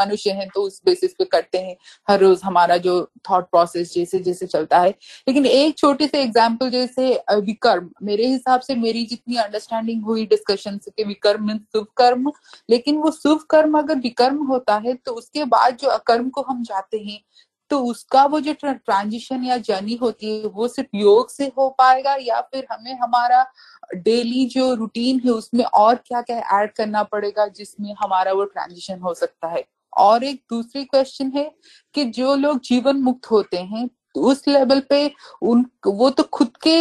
मनुष्य हैं तो उस बेसिस पे करते हैं। हर रोज हमारा जो थॉट प्रोसेस जैसे जैसे चलता है। लेकिन एक छोटी सी एग्ज़ाम्पल जैसे विकर्म। मेरे हिसाब से मेरी जितनी अंडरस्टैंडिंग हुई डिस्कशन से विकर्म मीन शुभ कर्म लेकिन वो शुभ कर्म अगर विकर्म होता है तो उसके बाद जो अकर्म को हम जाते हैं तो उसका वो जो ट्रांजिशन या जर्नी होती है, वो सिर्फ़ योग से हो पाएगा या फिर हमें हमारा डेली जो रूटीन है, उसमें और क्या क्या ऐड करना पड़ेगा जिसमें हमारा वो ट्रांजिशन हो सकता है? और एक दूसरी क्वेश्चन है कि जो लोग जीवन मुक्त होते हैं तो उस लेवल पे उन, वो तो खुद के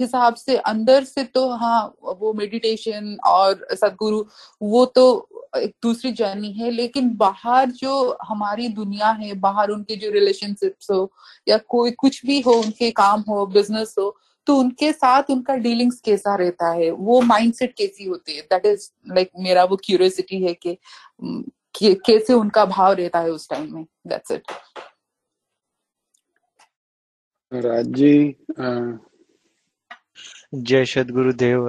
हिसाब से अंदर से तो हाँ वो मेडिटेशन और सदगुरु, वो तो एक दूसरी जर्नी है लेकिन बाहर जो हमारी दुनिया है बाहर उनके जो रिलेशनशिप्स हो या कोई कुछ भी हो उनके काम हो बिज़नेस हो तो उनके साथ उनका डीलिंग्स कैसा रहता है? वो माइंडसेट कैसी होती है? दैट इज़ लाइक मेरा वो क्यूरियोसिटी है कि कैसे उनका भाव रहता है उस टाइम में? दैट्स इट राज जी जय सदगुरुदेव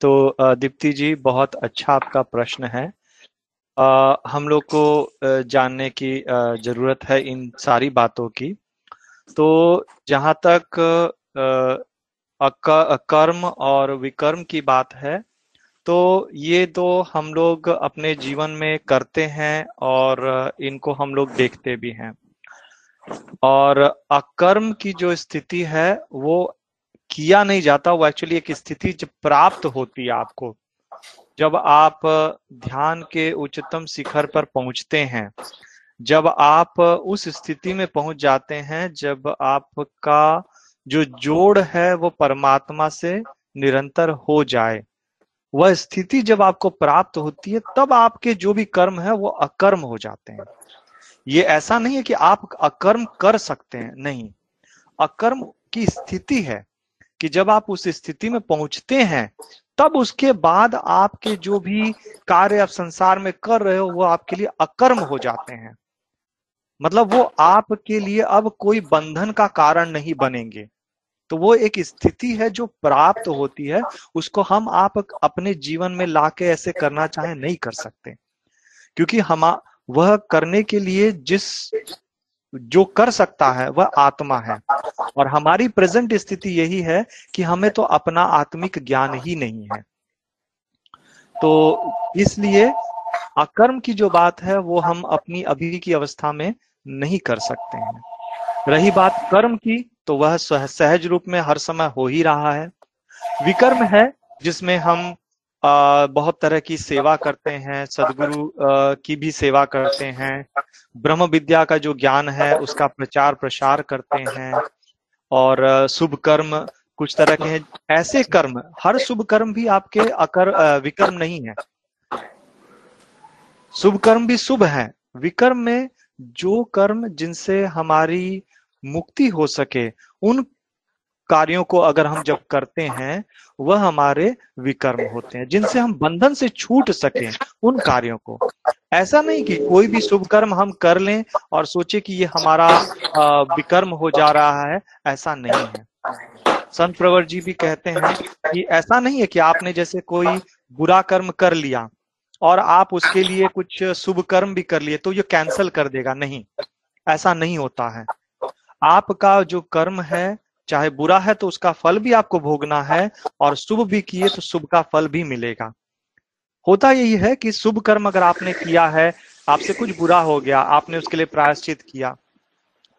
तो दीप्ति जी बहुत अच्छा आपका प्रश्न है। आ, हम लोग को जानने की ज़रूरत है इन सारी बातों की। तो जहाँ तक कर्म और विकर्म की बात है तो ये दो हम लोग अपने जीवन में करते हैं और इनको हम लोग देखते भी हैं। और अकर्म की जो स्थिति है वो किया नहीं जाता, वो एक्चुअली एक स्थिति जब प्राप्त होती है आपको। जब आप ध्यान के उच्चतम शिखर पर पहुँचते हैं, जब आप उस स्थिति में पहुँच जाते हैं, जब आपका जो जोड़ है, वो परमात्मा से निरंतर हो जाए, वह स्थिति जब आपको प्राप्त होती है, तब आपके जो भी कर्म है, वो अकर्म हो जाते हैं। ये ऐसा नहीं है कि आप अकर्म कर सकते हैं, नहीं। अकर्म की स्थिति है कि जब आप उस स्थिति में पहुँचते हैं, तब उसके बाद आपके जो भी कार्य आप संसार में कर रहे हो, वो आपके लिए अकर्म हो जाते हैं। मतलब वो आपके लिए अब कोई बंधन का कारण नहीं बनेंगे। तो वो एक स्थिति है जो प्राप्त होती है, उसको हम आप अपने जीवन में लाके ऐसे करना चाहे नहीं कर सकते। क्योंकि हम वह करने के लिए जिस जो कर सकता है, वह आत्मा है। और हमारी प्रेजेंट स्थिति यही है कि हमें तो अपना आत्मिक ज्ञान ही नहीं है। तो इसलिए अकर्म की जो बात है, वो हम अपनी अभी की अवस्था में नहीं कर सकते हैं। रही बात कर्म की तो वह सहज रूप में हर समय हो ही रहा है। विकर्म है, जिसमें हम बहुत तरह की सेवा करते हैं, सदगुरु की भी सेवा करते हैं। ब्रह्म विद्या का जो ज्ञान है, उसका प्रचार प्रसार करते हैं। और शुभ कर्म कुछ तरह के हैं। ऐसे कर्म, हर शुभ कर्म भी आपके अकर विकर्म नहीं है। शुभ कर्म भी शुभ है। विकर्म में जो कर्म जिनसे हमारी मुक्ति हो सके, उन कार्यों को अगर हम जब करते हैं, वह हमारे विकर्म होते हैं, जिनसे हम बंधन से छूट सके उन कार्यों को। ऐसा नहीं कि कोई भी शुभ कर्म हम कर लें और सोचे कि ये हमारा विकर्म हो जा रहा है, ऐसा नहीं है। संत प्रवर जी भी कहते हैं कि ऐसा नहीं है कि आपने जैसे कोई बुरा कर्म कर लिया और आप उसके लिए कुछ शुभ कर्म भी कर लिए तो ये कैंसल कर देगा। नहीं, ऐसा नहीं होता है। आपका जो कर्म है चाहे बुरा है तो उसका फल भी आपको भोगना है और शुभ भी किए तो शुभ का फल भी मिलेगा। होता यही है कि शुभ कर्म अगर आपने किया है, आपसे कुछ बुरा हो गया, आपने उसके लिए प्रायश्चित किया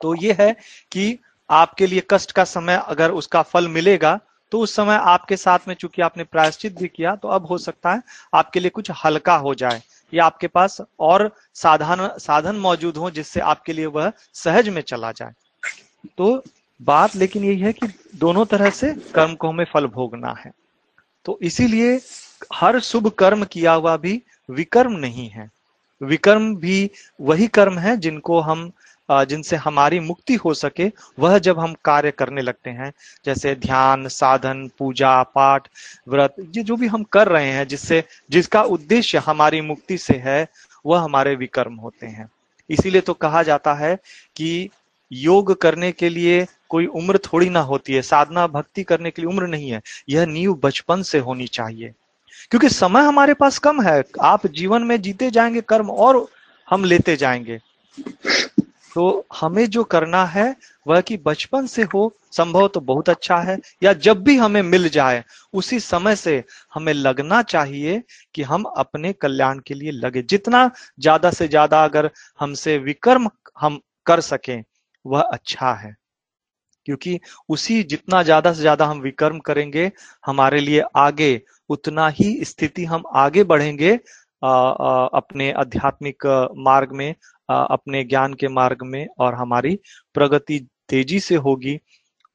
तो ये है कि आपके लिए कष्ट का समय अगर उसका फल मिलेगा तो उस समय आपके साथ में चूँकि आपने प्रायश्चित भी किया तो अब हो सकता है आपके लिए कुछ हल्का हो जाए, या आपके पास और साधन साधन मौजूद हो जिससे आपके लिए वह सहज में चला जाए। तो बात लेकिन यही है कि दोनों तरह से कर्म को हमें फल भोगना है। तो इसीलिए हर शुभ कर्म किया हुआ भी विकर्म नहीं है। विकर्म भी वही कर्म है जिनको हम जिनसे हमारी मुक्ति हो सके, वह जब हम कार्य करने लगते हैं, जैसे ध्यान, साधन, पूजा, पाठ, व्रत, ये जो भी हम कर रहे हैं, जिससे, जिसका उद्देश्य हमारी मुक्ति से है, वह हमारे विकर्म होते हैं। इसीलिए तो कहा जाता है कि योग करने के लिए कोई उम्र थोड़ी ना होती है, साधना भक्ति करने के लिए उम्र नहीं है, यह नींव बचपन से होनी चाहिए। क्योंकि समय हमारे पास कम है, आप जीवन में जीते जाएँगे, कर्म और हम लेते जाएँगे। तो हमें जो करना है, वह कि बचपन से हो, संभव तो बहुत अच्छा है, या जब भी हमें मिल जाए, उसी समय से हमें लगना चाहिए कि हम अपने कल्याण के लिए लगे। जितना ज़्यादा से ज़्यादा अगर हमसे विकर्म हम कर सकें, वह अच्छा है। क्योंकि उसी जितना ज़्यादा से ज़्यादा हम विकर्म करेंगे हमारे लिए आगे उतना ही स्थिति हम आगे बढ़ेंगे आ, आ, अपने आध्यात्मिक मार्ग में आ, अपने ज्ञान के मार्ग में और हमारी प्रगति तेज़ी से होगी।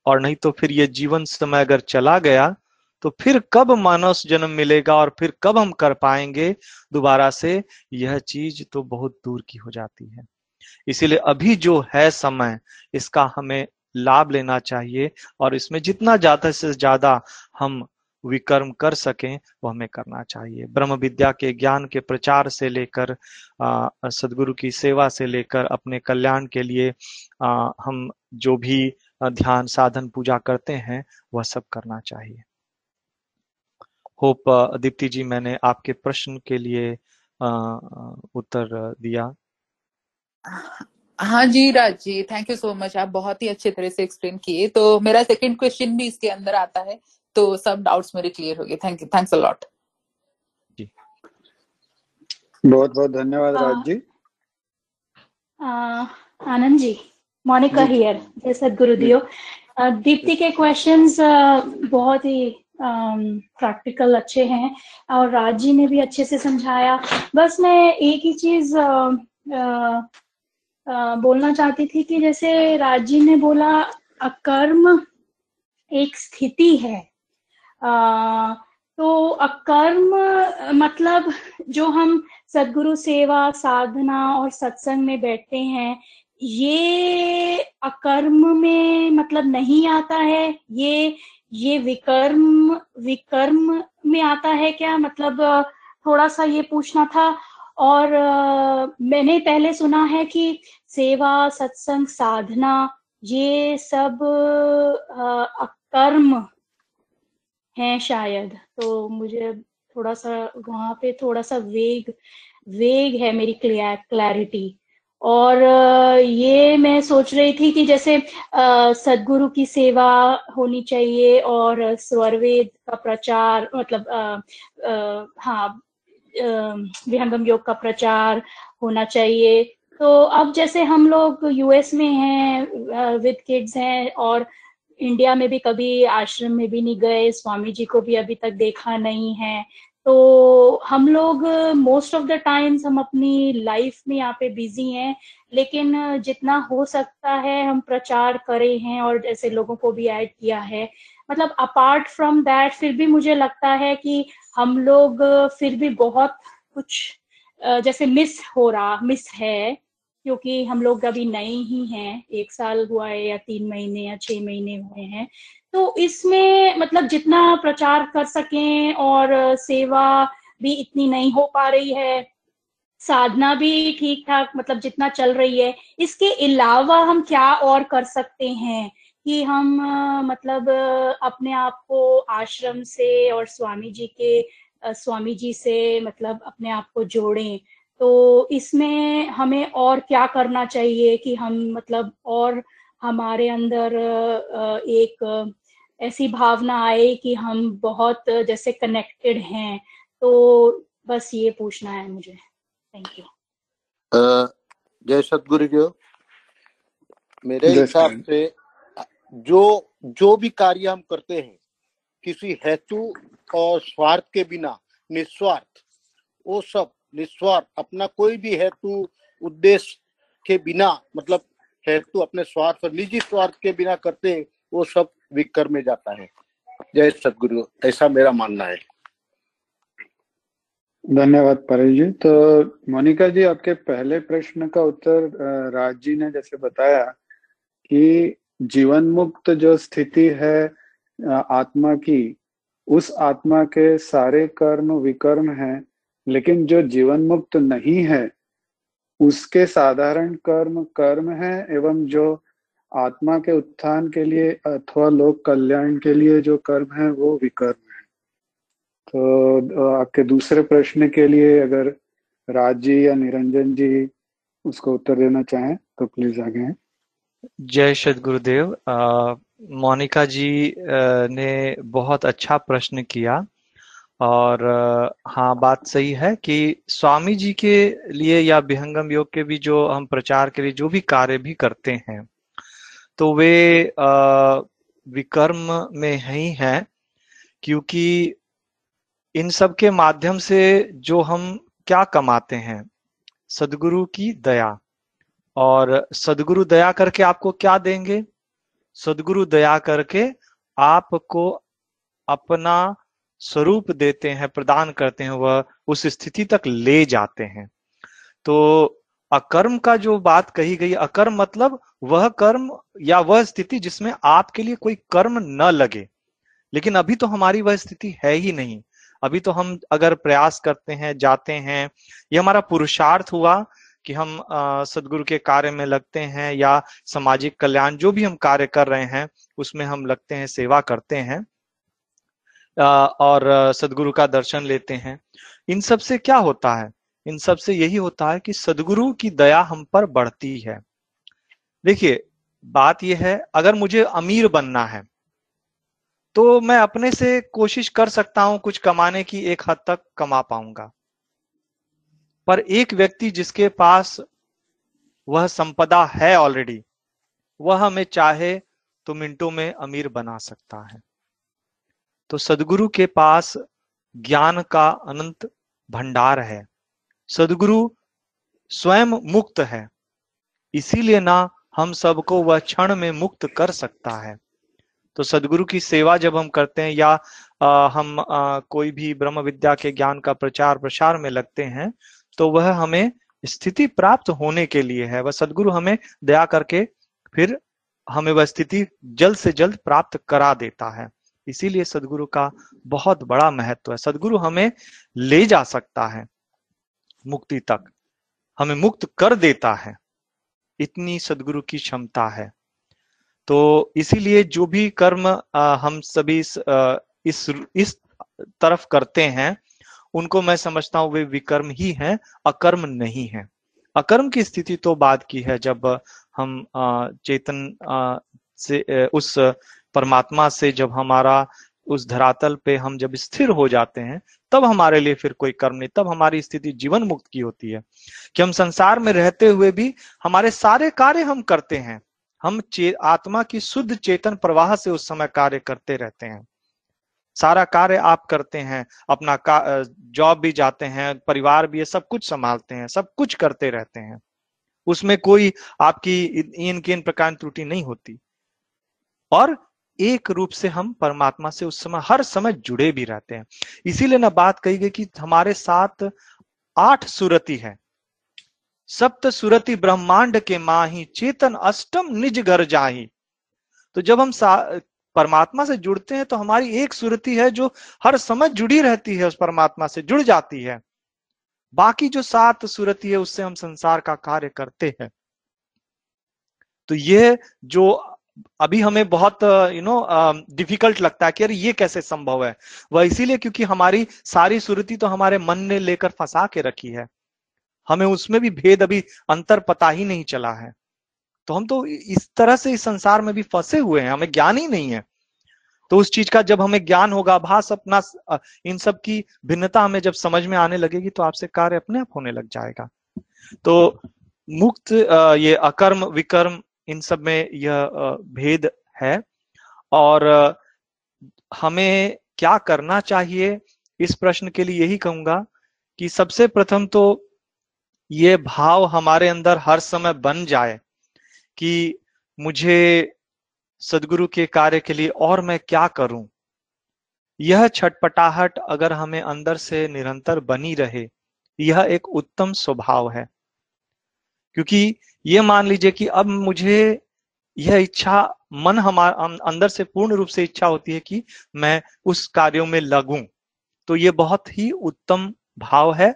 और नहीं तो फिर ये जीवन समय अगर चला गया तो फिर कब मानव जन्म मिलेगा और फिर कब हम कर पाएँगे? दोबारा से यह चीज़ तो बहुत दूर की हो जाती है। इसीलिए अभी जो है समय इसका हमें लाभ लेना चाहिए और इसमें जितना ज़्यादा से ज़्यादा हम विकर्म कर सकें वो हमें करना चाहिए। ब्रह्म विद्या के ज्ञान के प्रचार से लेकर सदगुरु की सेवा से लेकर अपने कल्याण के लिए आ, हम जो भी ध्यान साधन पूजा करते हैं वह सब करना चाहिए। होप दीप्ति जी मैंने आपके प्रश्न के लिए आ, उत्तर दिया। हाँ जी Raj ji thank you so much आप बहुत ही अच्छे तरह से एक्सप्लेन किए। तो मेरा सेकंड क्वेश्चन भी इसके अंदर आता है। तो सब डाउट्स मेरे क्लियर हो गए। Thank you thanks a lot जी। बहुत बहुत धन्यवाद राज जी आनंद जी मोनिका हियर जय सदगुरुदेव। दीप्ति के क्वेश्चंस बहुत ही प्रैक्टिकल um, अच्छे हैं। और राज जी ने भी अच्छे से समझाया। बस मैं एक ही चीज़ बोलना चाहती थी कि जैसे राज ने बोला, अकर्म एक स्थिति है। तो अकर्म मतलब जो हम सदगुरु सेवा, साधना और सत्संग में बैठते हैं, ये अकर्म में मतलब नहीं आता है? ये ये विकर्म विकर्म में आता है क्या? मतलब थोड़ा सा ये पूछना था। और मैंने पहले सुना है कि सेवा सत्संग साधना ये सब कर्म है शायद। तो मुझे थोड़ा सा वहाँ पे थोड़ा सा वेग वेग है मेरी क्लैरिटी। और ये मैं सोच रही थी कि जैसे सदगुरु की सेवा होनी चाहिए और स्वरवेद का प्रचार मतलब आ, आ, हाँ विहंगम योग का प्रचार होना चाहिए। तो अब जैसे हम लोग यूएस में हैं विद किड्स हैं और इंडिया में भी कभी आश्रम में भी नहीं गए, स्वामी जी को भी अभी तक देखा नहीं है तो हम लोग मोस्ट ऑफ़ द टाइम्स हम अपनी लाइफ में यहाँ पे बिज़ी हैं, लेकिन जितना हो सकता है हम प्रचार करे हैं और जैसे लोगों को भी ऐड किया है। मतलब अपार्ट फ्रॉम दैट फिर भी मुझे लगता है कि हम लोग, फिर भी बहुत कुछ जैसे मिस हो रहा मिस है, क्योंकि हम लोग अभी नए ही हैं। एक साल हुआ है या तीन महीने या छह महीने हुए हैं। तो इसमें मतलब जितना प्रचार कर सकें और सेवा भी इतनी नहीं हो पा रही है, साधना भी ठीक ठाक मतलब जितना चल रही है, इसके अलावा हम क्या और कर सकते हैं? कि हम मतलब अपने आप को आश्रम से और स्वामी जी के स्वामी जी से मतलब अपने आप को जोड़ें। तो इसमें हमें और क्या करना चाहिए कि हम मतलब और हमारे अंदर एक ऐसी भावना आए कि हम बहुत जैसे कनेक्टेड हैं। तो बस ये पूछना है मुझे। थैंक यू जय सतगुरु मेरे हिसाब से जो जो भी कार्य हम करते हैं, किसी हेतु और स्वार्थ के बिना, निस्वार्थ, वो सब निस्वार्थ, अपना कोई भी हेतु, उद्देश्य के बिना मतलब हेतु अपने स्वार्थ और निजी स्वार्थ के बिना करते हैं, वो सब विकर में जाता है। जय सतगुरु ऐसा मेरा मानना है। धन्यवाद परेश जी तो मोनिका जी, आपके पहले प्रश्न का उत्तर राज जी ने जैसे बताया कि जीवन मुक्त जो स्थिति है आत्मा की, उस आत्मा के सारे कर्म विकर्म है, लेकिन जो जीवन मुक्त नहीं है, उसके साधारण कर्म कर्म है, एवं जो आत्मा के उत्थान के लिए अथवा लोक कल्याण के लिए जो कर्म है, वो विकर्म है। तो आपके दूसरे प्रश्न के लिए अगर राज जी या निरंजन जी उसको उत्तर देना चाहें तो प्लीज़ आगे हैं। जय सद गुरुदेव मोनिका जी ने बहुत अच्छा प्रश्न किया और हाँ बात सही है कि स्वामी जी के लिए या विहंगम योग के भी जो हम प्रचार के लिए जो भी कार्य भी करते हैं तो वे विकर्म में ही हैं, क्योंकि इन सब के माध्यम से जो हम क्या कमाते हैं? सदगुरु की दया। और सदगुरु दया करके आपको क्या देंगे? सदगुरु दया करके आपको अपना स्वरूप देते हैं, प्रदान करते हैं, वह उस स्थिति तक ले जाते हैं। तो अकर्म का जो बात कही गई, अकर्म मतलब वह कर्म या वह स्थिति जिसमें आपके लिए कोई कर्म न लगे। लेकिन अभी तो हमारी वह स्थिति है ही नहीं। अभी तो हम अगर प्रयास करते हैं, जाते हैं, ये हमारा पुरुषार्थ हुआ कि हम सदगुरु के कार्य में लगते हैं या सामाजिक कल्याण, जो भी हम कार्य कर रहे हैं, उसमें हम लगते हैं, सेवा करते हैं और सदगुरु का दर्शन लेते हैं। इन सबसे क्या होता है? इन सबसे यही होता है कि सदगुरु की दया हम पर बढ़ती है। देखिए, बात यह है, अगर मुझे अमीर बनना है तो मैं अपने से कोशिश कर सकता हूँ कुछ कमाने की, एक हद तक कमा पाऊँगा। पर एक व्यक्ति जिसके पास वह संपदा है ऑलरेडी वह हमें चाहे तो मिनटों में अमीर बना सकता है। तो सदगुरु के पास ज्ञान का अनंत भंडार है। सदगुरु स्वयं मुक्त है। इसीलिए ना हम सबको वह क्षण में मुक्त कर सकता है। तो सदगुरु की सेवा जब हम करते हैं या आ, हम आ, कोई भी ब्रह्म विद्या के ज्ञान का प्रचार प्रसार में लगते हैं तो वह हमें स्थिति प्राप्त होने के लिए है। वह सदगुरु हमें दया करके फिर हमें वह स्थिति जल्द से जल्द प्राप्त करा देता है। इसीलिए सदगुरु का बहुत बड़ा महत्व है। सदगुरु हमें ले जा सकता है मुक्ति तक। हमें मुक्त कर देता है। इतनी सदगुरु की क्षमता है। तो इसीलिए जो भी कर्म आ, हम सभी इस इस इस तरफ़ करते हैं उनको मैं समझता हूँ वे विकर्म ही हैं, अकर्म नहीं है। अकर्म की स्थिति तो बाद की है, जब हम चेतन से उस परमात्मा से जब हमारा उस धरातल पे हम जब स्थिर हो जाते हैं, तब हमारे लिए फिर कोई कर्म नहीं, तब हमारी स्थिति जीवन मुक्त की होती है। कि हम संसार में रहते हुए भी हमारे सारे कार्य हम करते हैं, हम आत्मा की शुद्ध चेतन प्रवाह से उस समय कार्य करते रहते हैं। सारा कार्य आप करते हैं, अपना जॉब भी जाते हैं, परिवार भी है, सब कुछ संभालते हैं, सब कुछ करते रहते हैं। उसमें कोई आपकी इन के इन प्रकार त्रुटि नहीं होती। और एक रूप से हम परमात्मा से उस समय, हर समय जुड़े भी रहते हैं। इसीलिए ना बात कही गई कि हमारे साथ आठ सुरति है। सप्त सुरति ब्रह्मांड के माही, चेतन अष्टम निज घर जाही। तो जब हम परमात्मा से जुड़ते हैं तो हमारी एक सुरति है जो हर समय जुड़ी रहती है, उस परमात्मा से जुड़ जाती है। बाकी जो सात सुरति है, उससे हम संसार का कार्य करते हैं। तो ये जो अभी हमें बहुत यू नो डिफ़िकल्ट लगता है कि अरे ये कैसे संभव है? वह इसीलिए क्योंकि हमारी सारी सुरति तो हमारे मन ने लेकर फंसा के रखी है। हमें उसमें भी भेद अभी अंतर पता ही नहीं चला है। तो हम तो इस तरह से इस संसार में भी फंसे हुए हैं, हमें ज्ञान ही नहीं है। तो उस चीज़ का जब हमें ज्ञान होगा भाष अपना इन सब की भिन्नता हमें जब समझ में आने लगेगी तो आपसे कार्य अपने आप होने लग जाएगा। तो मुक्त ये अकर्म, विकर्म, इन सब में यह भेद है। और हमें क्या करना चाहिए, इस प्रश्न के लिए यही कहूँगा कि सबसे प्रथम तो ये भाव हमारे अंदर हर समय बन जाए। कि मुझे सदगुरु के कार्य के लिए और मैं क्या करूँ? यह छटपटाहट अगर हमें अंदर से निरंतर बनी रहे यह एक उत्तम स्वभाव है। क्योंकि ये मान लीजिए कि अब मुझे यह इच्छा मन हमारा अंदर से पूर्ण रूप से इच्छा होती है कि मैं उस कार्यों में लगूं। तो ये बहुत ही उत्तम भाव है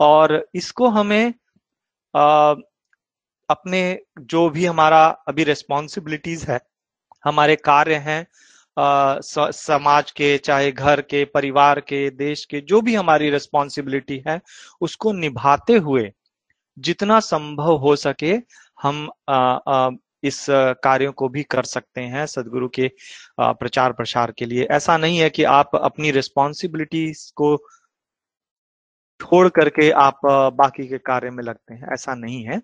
और इसको हमें आ, अपने जो भी हमारा अभी रेस्पॉन्सिबिलिटीज है हमारे कार्य हैं समाज के चाहे घर के परिवार के देश के जो भी हमारी रेस्पॉन्सिबिलिटी है उसको निभाते हुए जितना संभव हो सके हम आ, आ, इस कार्यों को भी कर सकते हैं सदगुरु के प्रचार प्रसार के लिए। ऐसा नहीं है कि आप अपनी रिस्पॉन्सिबिलिटीज को छोड़ करके आप बाकी के कार्य में लगते हैं। ऐसा नहीं है।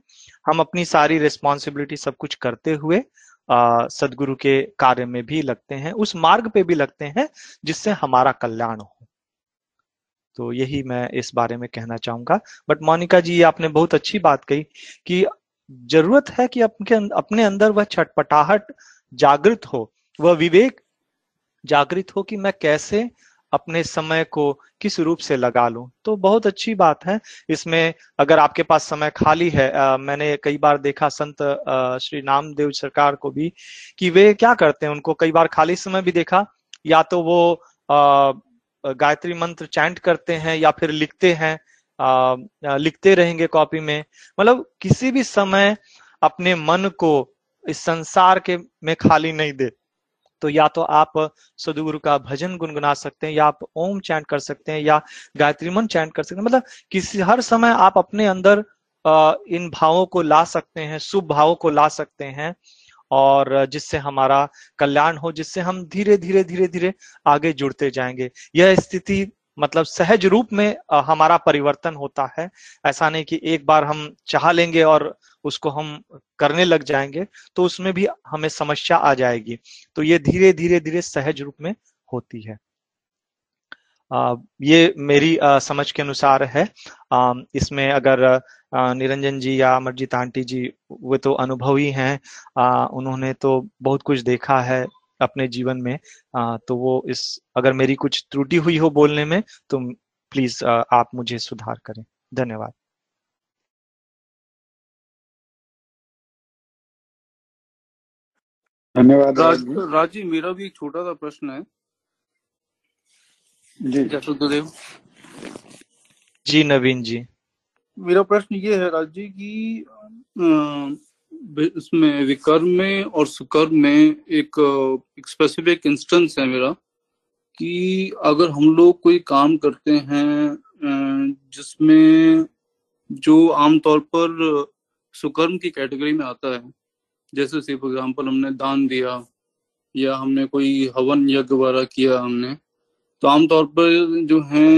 हम अपनी सारी रिस्पॉन्सिबिलिटी सब कुछ करते हुए सदगुरु के कार्य में भी लगते हैं, उस मार्ग पे भी लगते हैं, जिससे हमारा कल्याण हो। तो यही मैं इस बारे में कहना चाहूँगा। बट मोनिका जी, आपने बहुत अच्छी बात कही कि ज़रूरत है कि अपने अपने अंदर वह छटपटाहट जागृत हो, वह विवेक जागृत हो कि मैं कैसे अपने समय को किस रूप से लगा लूँ? तो बहुत अच्छी बात है। इसमें अगर आपके पास समय खाली है आ, मैंने कई बार देखा संत आ, श्री नामदेव सरकार को भी कि वे क्या करते हैं? उनको कई बार खाली समय भी देखा या तो वो आ, गायत्री मंत्र चैंट करते हैं या फिर लिखते हैं आ, लिखते रहेंगे कॉपी में। मतलब किसी भी समय अपने मन को इस संसार के में खाली नहीं दे तो या तो आप सदगुरु का भजन गुनगुना सकते हैं, या आप ओम चैंट कर सकते हैं, या गायत्री मन चैंट कर सकते हैं। मतलब किसी, हर समय आप अपने अंदर इन भावों को ला सकते हैं, शुभ भावों को ला सकते हैं, और जिससे हमारा कल्याण हो, जिससे हम धीरे धीरे धीरे धीरे आगे जुड़ते जाएँगे। यह स्थिति मतलब सहज रूप में हमारा परिवर्तन होता है। ऐसा नहीं कि एक बार हम चाह लेंगे और उसको हम करने लग जाएँगे तो उसमें भी हमें समस्या आ जाएगी। तो ये धीरे धीरे धीरे सहज रूप में होती है। आ, ये मेरी आ, समझ के अनुसार है। आ, इसमें अगर निरंजन जी या अमरजीत आंटी जी वे तो अनुभवी हैं। उन्होंने तो बहुत कुछ देखा है अपने जीवन में। आ, तो वो इस अगर मेरी कुछ त्रुटि हुई हो बोलने में तो प्लीज़ आप मुझे सुधार करें। धन्यवाद। धन्यवाद राज, राज़ी। मेरा भी एक छोटा सा प्रश्न है। जी। जसोदेव जी नवीन जी। मेरा प्रश्न ये है राज जी की इसमें विकर्म में और सुकर्म में एक, एक स्पेसिफिक इंस्टेंस है मेरा कि अगर हम लोग कोई काम करते हैं जिसमें जो आमतौर पर सुकर्म की कैटेगरी में आता है जैसे से फॉर एग्ज़ाम्पल हमने दान दिया या हमने कोई हवन यज्ञ वगैरह किया हमने तो आमतौर पर जो है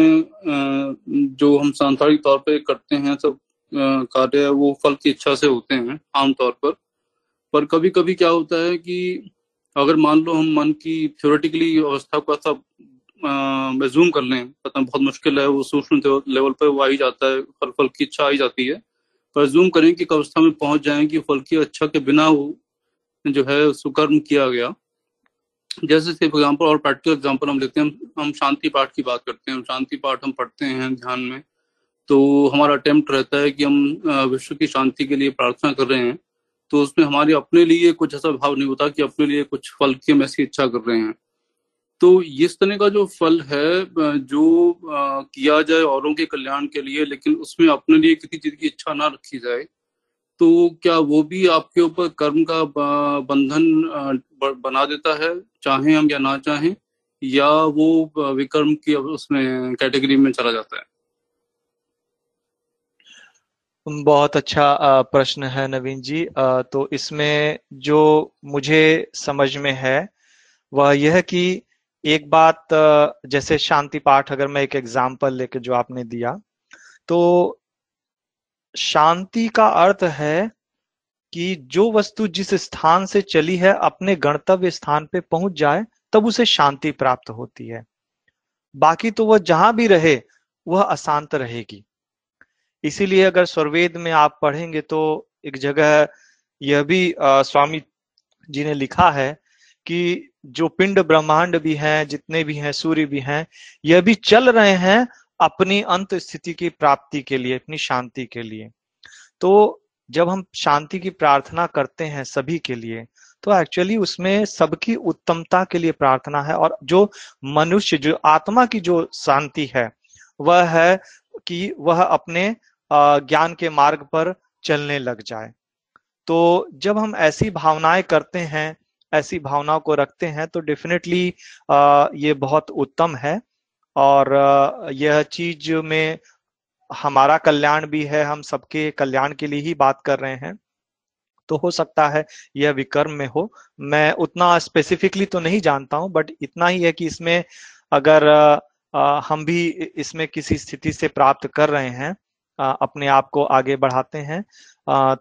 जो हम सांसारिक तौर पर करते हैं, सब कार्य वो फल की इच्छा से होते हैं आमतौर पर। पर कभी कभी क्या होता है कि अगर मान लो हम मन की थ्योरेटिकली अवस्था को ऐसा जूम कर लें, पता बहुत मुश्किल है, वो सूक्ष्म लेवल पर वो आ ही जाता है फल फल की इच्छा आ ही जाती है पर जूम करें कि अवस्था में पहुँच जाए कि फल की अच्छा के बिना जो है सुकर्म किया गया। जैसे सिर्फ़ एग्ज़ाम्पल और प्रैक्टिकल एग्ज़ाम्पल हम लेते हैं, हम शांति पाठ की बात करते हैं शांति पाठ हम पढ़ते हैं ध्यान में तो हमारा अटेम्प्ट रहता है कि हम विश्व की शांति के लिए प्रार्थना कर रहे हैं तो उसमें हमारे अपने लिए कुछ ऐसा भाव नहीं होता कि अपने लिए कुछ फल की हम ऐसी इच्छा कर रहे हैं। तो इस तरह का जो फल है जो किया जाए औरों के कल्याण के लिए, लेकिन उसमें अपने लिए किसी चीज़ की इच्छा ना रखी जाए तो क्या वो भी आपके ऊपर कर्म का बंधन बना देता है, चाहे हम या ना चाहें, या वो विकर्म की उसमें कैटेगरी में चला जाता है? बहुत अच्छा प्रश्न है नवीन जी। तो इसमें जो मुझे समझ में है, वह यह कि एक बात जैसे शांति पाठ अगर मैं एक एग्ज़ाम्पल लेके जो आपने दिया तो शांति का अर्थ है कि जो वस्तु जिस स्थान से चली है अपने गणतव्य स्थान पे पहुँच जाए तब उसे शांति प्राप्त होती है। बाकी तो वह जहाँ भी रहे वह अशांत रहेगी। इसीलिए अगर स्वर्वेद में आप पढ़ेंगे तो एक जगह यह भी आ, स्वामी जी ने लिखा है कि जो पिंड ब्रह्मांड भी हैं, जितने भी हैं, सूर्य भी हैं, यह भी चल रहे हैं अपनी अंत स्थिति की प्राप्ति के लिए, अपनी शांति के लिए। तो जब हम शांति की प्रार्थना करते हैं सभी के लिए तो एक्चुअली उसमें सबकी उत्तमता के लिए प्रार्थना है और जो मनुष्य, जो आत्मा की जो शांति है, वह है कि वह अपने ज्ञान के मार्ग पर चलने लग जाए। तो जब हम ऐसी भावनाएँ करते हैं ऐसी भावनाओं को रखते हैं तो डेफिनेटली ये बहुत उत्तम है। और यह चीज़ में हमारा कल्याण भी है, हम सबके कल्याण के लिए ही बात कर रहे हैं। तो हो सकता है यह विकर्म में हो। मैं उतना स्पेसिफिकली तो नहीं जानता हूँ बट इतना ही है कि इसमें अगर हम भी इसमें किसी स्थिति से प्राप्त कर रहे हैं अपने आप को आगे बढ़ाते हैं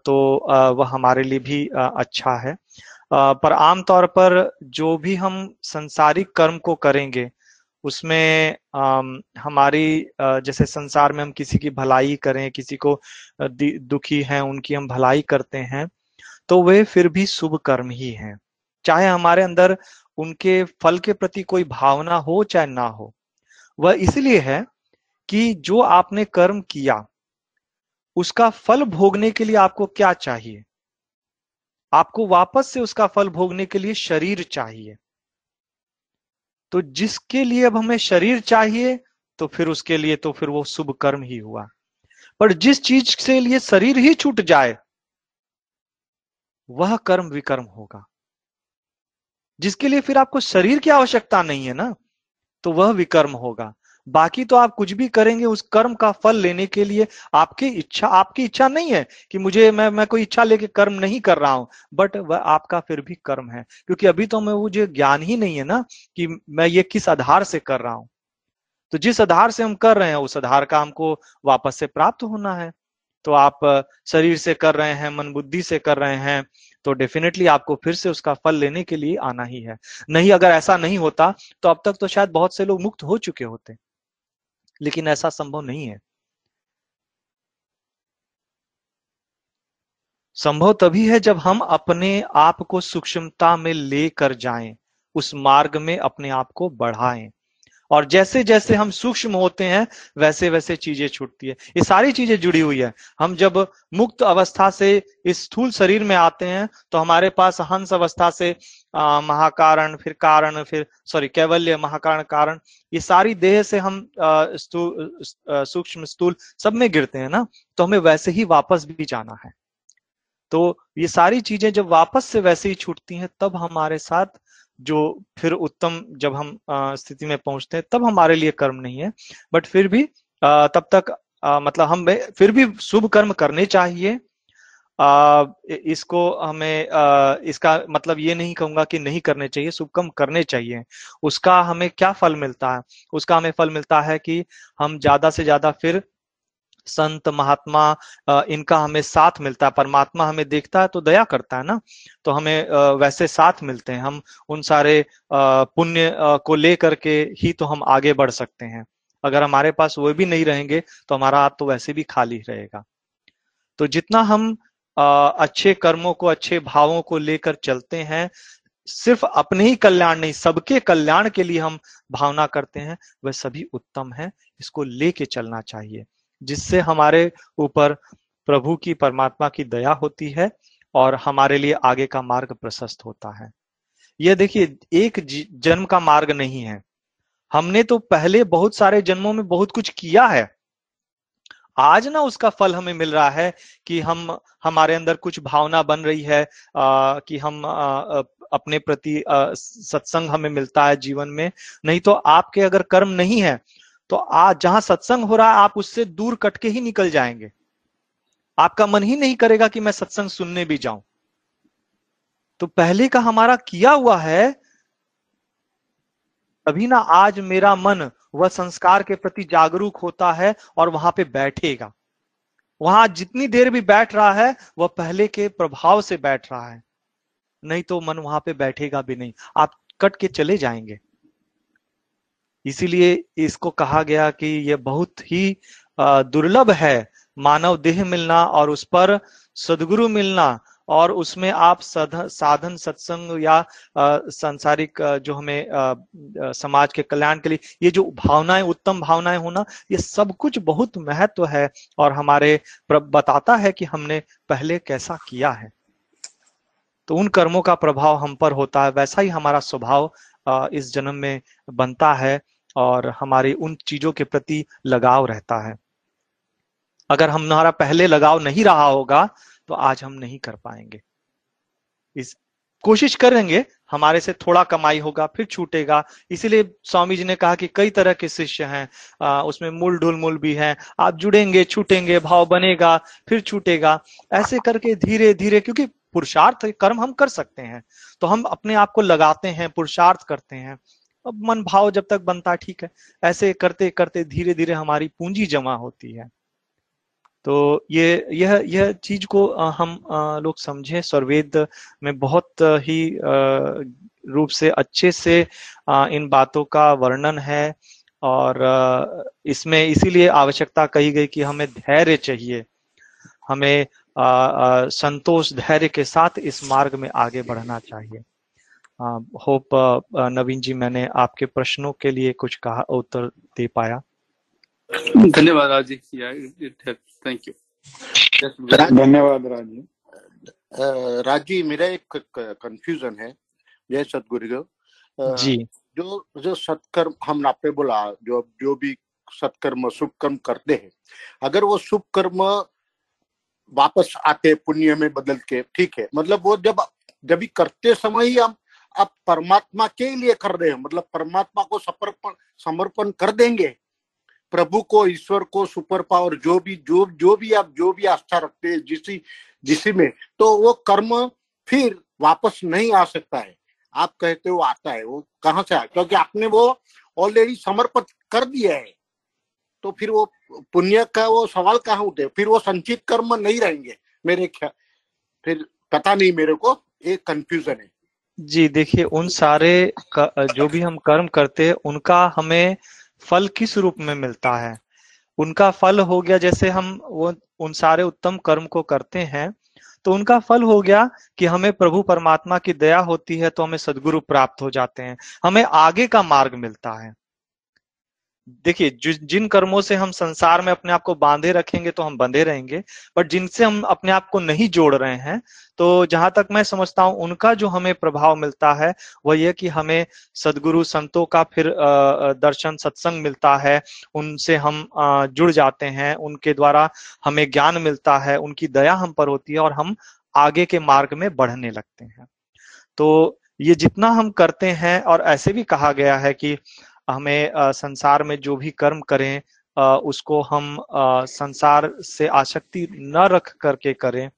तो वह हमारे लिए भी अच्छा है। पर आमतौर पर जो भी हम संसारिक कर्म को करेंगे, उसमें हमारी जैसे संसार में हम किसी की भलाई करें, किसी को दुखी हैं, उनकी हम भलाई करते हैं तो वे फिर भी शुभ कर्म ही हैं। चाहे हमारे अंदर उनके फल के प्रति कोई भावना हो चाहे ना हो, वह इसलिए है कि जो आपने कर्म किया, उसका फल भोगने के लिए आपको क्या चाहिए? आपको वापस से उसका फल भोगने के लिए शरीर चाहिए। तो जिसके लिए अब हमें शरीर चाहिए तो फिर उसके लिए तो फिर वो शुभ कर्म ही हुआ। पर जिस चीज़ से लिए शरीर ही छूट जाए, वह कर्म विकर्म होगा। जिसके लिए फिर आपको शरीर की आवश्यकता नहीं है ना तो वह विकर्म होगा। बाकी तो आप कुछ भी करेंगे उस कर्म का फल लेने के लिए आपकी इच्छा आपकी इच्छा नहीं है कि मुझे, मैं मैं कोई इच्छा लेके कर्म नहीं कर रहा हूँ बट वह आपका फिर भी कर्म है। क्योंकि अभी तो मैं मुझे ज्ञान ही नहीं है ना कि मैं ये किस आधार से कर रहा हूँ। तो जिस आधार से हम कर रहे हैं, उस आधार का हमको वापस से प्राप्त होना है। तो आप शरीर से कर रहे हैं, मन बुद्धि से कर रहे हैं तो डेफिनेटली आपको फिर से उसका फल लेने के लिए आना ही है। नहीं, अगर ऐसा नहीं होता तो अब तक तो शायद बहुत से लोग मुक्त हो चुके होते। लेकिन ऐसा संभव नहीं है। संभव तभी है जब हम अपने आप को सूक्ष्मता में लेकर जाएँ, उस मार्ग में अपने आप को बढ़ाएँ। और जैसे जैसे हम सूक्ष्म होते हैं वैसे वैसे चीज़ें छूटती है। ये सारी चीज़ें जुड़ी हुई है। हम जब मुक्त अवस्था से इस स्थूल शरीर में आते हैं तो हमारे पास हंस अवस्था से महाकारण, फिर कारण, फिर सॉरी कैवल्य, महाकारण, कारण, ये सारी देह से हम सूक्ष्म स्थूल सब में गिरते हैं ना तो हमें वैसे ही वापस भी जाना है। तो ये सारी चीज़ें जब वापस से वैसे ही छूटती हैं, तब हमारे साथ जो फिर उत्तम जब हम स्थिति में पहुँचते हैं, तब हमारे लिए कर्म नहीं है। बट फिर भी तब तक मतलब हम, फिर भी शुभ कर्म करने चाहिए आ, इसको हमें आ, इसका मतलब ये नहीं कहूँगा कि नहीं करने चाहिए कर्म करने चाहिए। उसका हमें क्या फल मिलता है? उसका हमें फल मिलता है कि हम ज़्यादा से ज़्यादा फिर संत महात्मा इनका हमें साथ मिलता है। परमात्मा हमें देखता है तो दया करता है ना? तो हमें वैसे साथ मिलते हैं। हम उन सारे पुण्य को लेकर के ही तो हम आगे बढ़ सकते हैं। अगर हमारे पास वो भी नहीं रहेंगे तो हमारा हाथ तो वैसे भी खाली रहेगा। तो जितना हम अच्छे कर्मों को, अच्छे भावों को लेकर चलते हैं। सिर्फ़ अपने ही कल्याण नहीं, सबके कल्याण के लिए हम भावना करते हैं। वह सभी उत्तम है, इसको लेके चलना चाहिए, जिससे हमारे ऊपर प्रभु की, परमात्मा की दया होती है और हमारे लिए आगे का मार्ग प्रशस्त होता है। यह देखिए, एक जन्म का मार्ग नहीं है। हमने तो पहले बहुत सारे जन्मों में बहुत कुछ किया है आज ना उसका फल हमें मिल रहा है कि हम हमारे अंदर कुछ भावना बन रही है आ, कि हम आ, अपने प्रति सत्संग हमें मिलता है जीवन में। नहीं तो आपके अगर कर्म नहीं है तो आज जहाँ सत्संग हो रहा है आप उससे दूर कट के ही निकल जाएँगे। आपका मन ही नहीं करेगा कि मैं सत्संग सुनने भी जाऊँ। तो पहले का हमारा किया हुआ है अभी ना आज मेरा मन वह संस्कार के प्रति जागरूक होता है और वहाँ पे बैठेगा। वहाँ जितनी देर भी बैठ रहा है, वह पहले के प्रभाव से बैठ रहा है। नहीं तो मन वहाँ पे बैठेगा भी नहीं। आप कट के चले जाएँगे। इसीलिए इसको कहा गया कि यह बहुत ही दुर्लभ है मानव देह मिलना और उस पर सदगुरु मिलना। और उसमें आप साधन, सत्संग या सांसारिक जो हमें समाज के कल्याण के लिए, ये जो भावनाएँ, उत्तम भावनाएँ होना ये सब कुछ बहुत महत्व है और हमारे बताता है कि हमने पहले कैसा किया है। तो उन कर्मों का प्रभाव हम पर होता है, वैसा ही हमारा स्वभाव इस जन्म में बनता है और हमारी उन चीज़ों के प्रति लगाव रहता है। अगर हमारा पहले लगाव नहीं रहा होगा तो आज हम नहीं कर पाएँगे। इस कोशिश करेंगे हमारे से थोड़ा कमाई होगा फिर छूटेगा। इसीलिए स्वामी जी ने कहा कि कई तरह के शिष्य हैं आ, उसमें मूल ढुल मूल भी हैं। आप जुड़ेंगे छूटेंगे भाव बनेगा फिर छूटेगा। ऐसे करके धीरे धीरे क्योंकि पुरुषार्थ कर्म हम कर सकते हैं तो हम अपने आप को लगाते हैं पुरुषार्थ करते हैं। अब मन भाव जब तक बनता ठीक है। ऐसे करते करते धीरे धीरे हमारी पूंजी जमा होती है। तो ये, यह यह चीज़ को हम लोग समझे। स्वर्वेद में बहुत ही रूप से अच्छे से इन बातों का वर्णन है और इसमें इसीलिए आवश्यकता कही गई कि हमें धैर्य चाहिए। हमें संतोष, धैर्य के साथ इस मार्ग में आगे बढ़ना चाहिए। होप नवीन जी, मैंने आपके प्रश्नों के लिए कुछ कहा, उत्तर दे पाया। धन्यवाद राज़ी थैंक यू धन्यवाद राज़ी राज़ी मेरा एक कंफ्यूजन है। जय सतगुरु जी। जो जो सत्कर्म हम आपने बोला जो जो भी सत्कर्म शुभ कर्म करते हैं अगर वो शुभ कर्म वापस आते पुण्य में बदल के ठीक है मतलब वो जब जब करते समय ही हम अब परमात्मा के लिए कर रहे हैं मतलब परमात्मा को समर्पण समर्पण कर देंगे प्रभु को, ईश्वर को, सुपर पावर, जो भी, जो जो भी आप, जो भी आस्था रखते हैं, जिसी जिसी में तो वो कर्म फिर वापस नहीं आ सकता है। आप कहते हो, आता है, वो कहाँ से आया? क्योंकि आपने वो ऑलरेडी समर्पित कर दिया है। तो फिर वो पुण्य का वो सवाल कहाँ उठे? फिर वो संचित कर्म नहीं रहेंगे, मेरे ख्याल फिर पता नहीं मेरे को, एक कंफ्यूजन है। जी, देखिए, उन सारे जो भी हम कर्म करते हैं, उनका हमें फल किस रूप में मिलता है? उनका फल हो गया जैसे हम वो, उन सारे उत्तम कर्म को करते हैं तो उनका फल हो गया कि हमें प्रभु परमात्मा की दया होती है तो हमें सदगुरु प्राप्त हो जाते हैं, हमें आगे का मार्ग मिलता है। देखिए जिन कर्मों से हम संसार में अपने आप को बांधे रखेंगे तो हम बंधे रहेंगे, बट जिनसे हम अपने आप को नहीं जोड़ रहे हैं तो जहाँ तक मैं समझता हूँ, उनका जो हमें प्रभाव मिलता है, वह यह कि हमें सदगुरु, संतों का फिर दर्शन, सत्संग मिलता है, उनसे हम जुड़ जाते हैं, उनके द्वारा हमें ज्ञान मिलता है, उनकी दया हम पर होती है और हम आगे के मार्ग में बढ़ने लगते हैं। तो ये जितना हम करते हैं और ऐसे भी कहा गया है कि हमें संसार में जो भी कर्म करें उसको हम संसार से आसक्ति न रख करके करें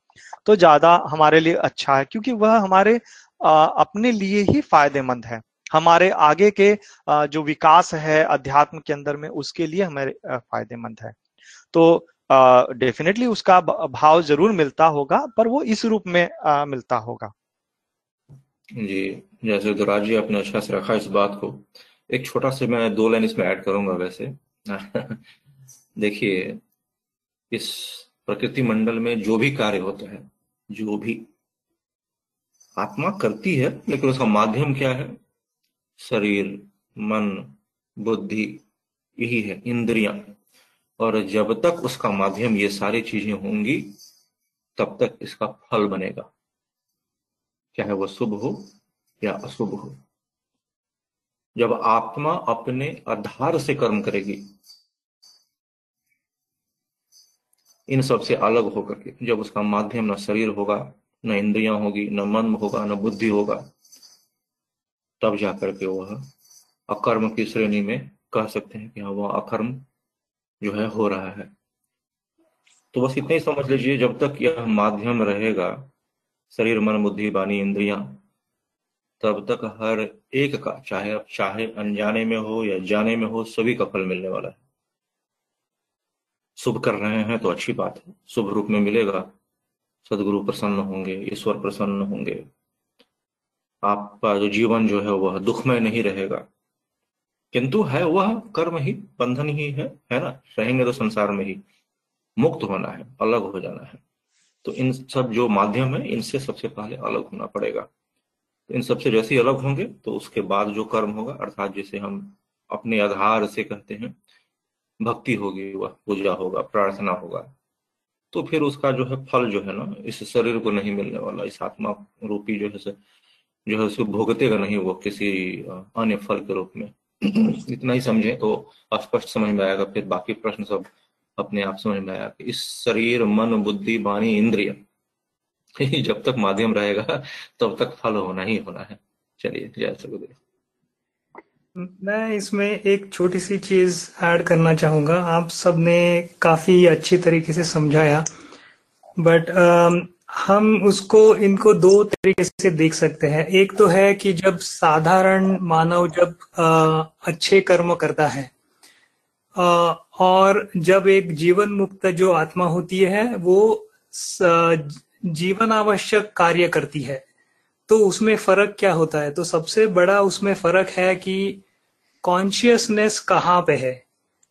तो ज़्यादा हमारे लिए अच्छा है, क्योंकि वह हमारे अपने लिए ही फ़ायदेमंद है। हमारे आगे के जो विकास है अध्यात्म के अंदर में, उसके लिए हमारे फ़ायदेमंद है। तो डेफिनेटली उसका भाव ज़रूर मिलता होगा, पर वो इस रूप में मिलता होगा। जी, जैसे दुराज जी आपने अच्छा से रखा इस बात को एक छोटा सा मैं दो लाइन इसमें ऐड करूँगा वैसे। देखिए, इस प्रकृति मंडल में जो भी कार्य होता है, जो भी आत्मा करती है, लेकिन उसका माध्यम क्या है? शरीर, मन, बुद्धि, यही है, इंद्रियाँ। और जब तक उसका माध्यम ये सारी चीज़ें होंगी, तब तक इसका फल बनेगा। चाहे वह शुभ हो या अशुभ हो। जब आत्मा अपने आधार से कर्म करेगी, इन सबसे अलग होकर के, जब उसका माध्यम न शरीर होगा, न इंद्रियाँ होगी, न मन होगा, न बुद्धि होगा, तब जाकर के वह अकर्म की श्रेणी में कह सकते हैं कि हाँ वह अकर्म जो है हो रहा है। तो बस इतना ही समझ लीजिए, जब तक यह माध्यम रहेगा, शरीर, मन, बुद्धि बानी इंद्रिया तब तक हर एक का, चाहे चाहे अनजाने में हो या जाने में हो, सभी का फल मिलने वाला है। शुभ कर रहे हैं तो अच्छी बात है। शुभ रूप में मिलेगा। सदगुरु प्रसन्न होंगे, ईश्वर प्रसन्न होंगे। आपका जो जीवन जो है, वह दुखमय नहीं रहेगा। किंतु है वह कर्म ही, बंधन ही है है ना? रहेंगे तो संसार में ही। मुक्त होना है, अलग हो जाना है। तो इन सब जो माध्यम है, इनसे सबसे पहले अलग होना पड़ेगा। इन सबसे जैसे ही अलग होंगे तो उसके बाद जो कर्म होगा, अर्थात जिसे हम अपने आधार से कहते हैं, भक्ति होगी, वह पूजा होगा, प्रार्थना होगा तो फिर उसका जो है फल जो है ना, इस शरीर को नहीं मिलने वाला, इस आत्मा रूपी जो है जो है उसको भोगतेगा नहीं वो किसी अन्य फल के रूप में। इतना ही समझे तो स्पष्ट समझ में आएगा, फिर बाकी प्रश्न सब अपने आप समझ में आएगा इस शरीर, मन, बुद्धि, वाणी, इंद्रिय जब तक माध्यम रहेगा तब तक फल होना ही होना है। चलिए जय सगुदेव मैं इसमें एक छोटी सी चीज़ ऐड करना चाहूँगा। आप सबने काफ़ी अच्छी तरीके से समझाया। बट हम उसको इनको दो तरीके से देख सकते हैं। एक तो है कि जब साधारण मानव जब आ, अच्छे कर्म करता है आ, और जब एक जीवन मुक्त जो आत्मा होती है वो जीवन आवश्यक कार्य करती है तो उसमें फ़र्क क्या होता है? तो सबसे बड़ा उसमें फ़र्क है कि कॉन्शियसनेस कहाँ पे है?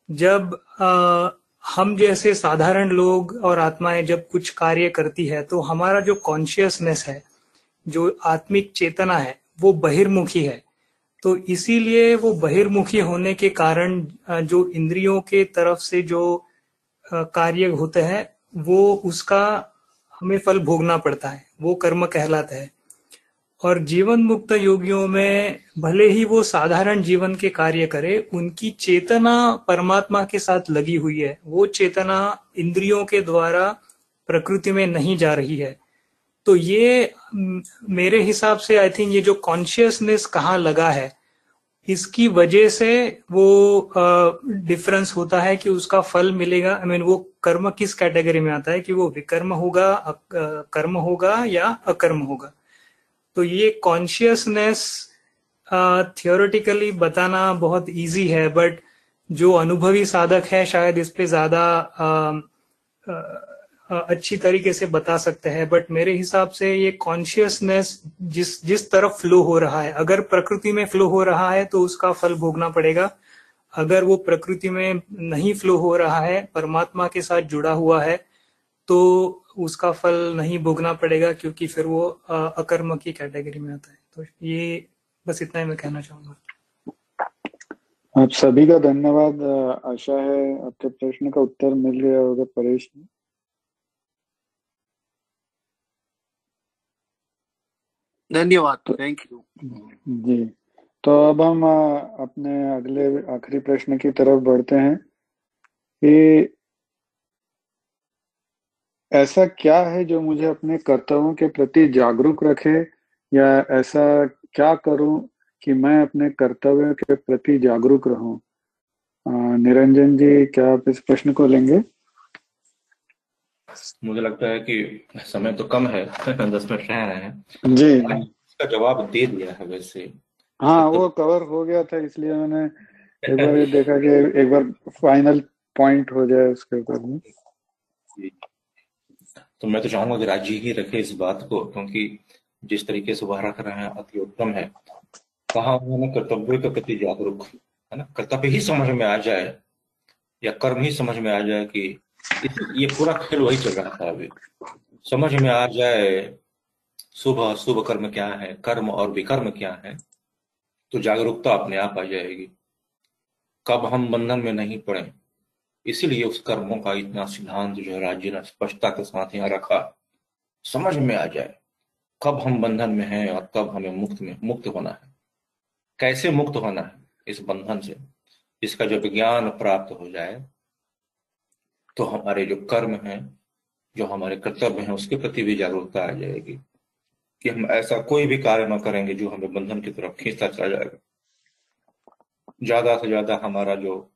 जब आ, हम जैसे साधारण लोग और आत्माएँ जब कुछ कार्य करती है तो हमारा जो कॉन्शियसनेस है जो आत्मिक चेतना है वो बहिर्मुखी है। तो इसीलिए वो बहिर्मुखी होने के कारण जो इंद्रियों के तरफ़ से जो कार्य होते हैं वो उसका हमें फल भोगना पड़ता है, वो कर्म कहलाता है। और जीवन मुक्त योगियों में भले ही वो साधारण जीवन के कार्य करे, उनकी चेतना परमात्मा के साथ लगी हुई है। वो चेतना इंद्रियों के द्वारा प्रकृति में नहीं जा रही है। तो ये मेरे हिसाब से आई थिंक ये जो कॉन्शियसनेस कहाँ लगा है इसकी वजह से वो डिफरेंस होता है कि उसका फल मिलेगा। आई I मीन mean, वो कर्म किस कैटेगरी में आता है कि वो विकर्म होगा कर्म होगा या अकर्म होगा। तो ये कॉन्शियसनेस थियोरेटिकली बताना बहुत इजी है बट जो अनुभवी साधक है शायद इस पे ज़्यादा अच्छी तरीके से बता सकते हैं बट मेरे हिसाब से ये कॉन्शियसनेस जिस जिस तरफ़ फ्लो हो रहा है, अगर प्रकृति में फ्लो हो रहा है तो उसका फल भोगना पड़ेगा। अगर वो प्रकृति में नहीं फ्लो हो रहा है, परमात्मा के साथ जुड़ा हुआ है तो उसका फल नहीं भोगना पड़ेगा, क्योंकि फिर वो अकर्म की कैटेगरी में आता है। तो ये बस इतना ही मैं कहना चाहूँगा। आप सभी का धन्यवाद आशा है आपके प्रश्न का उत्तर मिल गया होगा परेश ने धन्यवाद थैंक यू जी तो अब हम अपने अगले, आखिरी प्रश्न की तरफ़ बढ़ते हैं कि ऐसा क्या है जो मुझे अपने कर्तव्यों के प्रति जागरूक रखे या ऐसा क्या करूँ कि मैं अपने कर्तव्यों के प्रति जागरूक रहूँ? निरंजन जी, क्या आप इस प्रश्न को लेंगे? मुझे लगता है कि समय तो कम है दस मिनट रह रहे हैं। जी। इसका जवाब दे दिया है वैसे। हाँ वो कवर हो गया था इसलिए मैंने एक बार ये देखा कि एक बार फाइनल पॉइंट हो जाए उसके ऊपर में तो मैं तो चाहूँगा कि राज्य ही रखे इस बात को क्योंकि जिस तरीके से वह रख रहे हैं अति उत्तम है। कहा उन्होंने कर्तव्य के प्रति जागरूक है ना? कर्तव्य ही समझ में आ जाए या कर्म ही समझ में आ जाए कि ये पूरा खेल वही चल रहा था अभी। समझ में आ जाए, शुभ शुभ कर्म क्या है, कर्म और विकर्म क्या है तो जागरूकता अपने आप आ जाएगी। कब हम बंधन में नहीं पड़े, इसीलिए उस कर्मों का इतना सिद्धांत जो है राज्य ने स्पष्टता के साथ यहाँ रखा। समझ में आ जाए, कब हम बंधन में हैं और कब हमें मुक्त में मुक्त होना है। कैसे मुक्त होना है इस बंधन से? इसका जब ज्ञान प्राप्त हो जाए तो हमारे जो कर्म हैं, जो हमारे कर्तव्य हैं, उसके प्रति भी जागरूकता आ जाएगी। कि हम ऐसा कोई भी कार्य न करेंगे जो हमें बंधन की तरफ़ खींचता चला जाएगा। ज़्यादा से ज़्यादा हमारा जो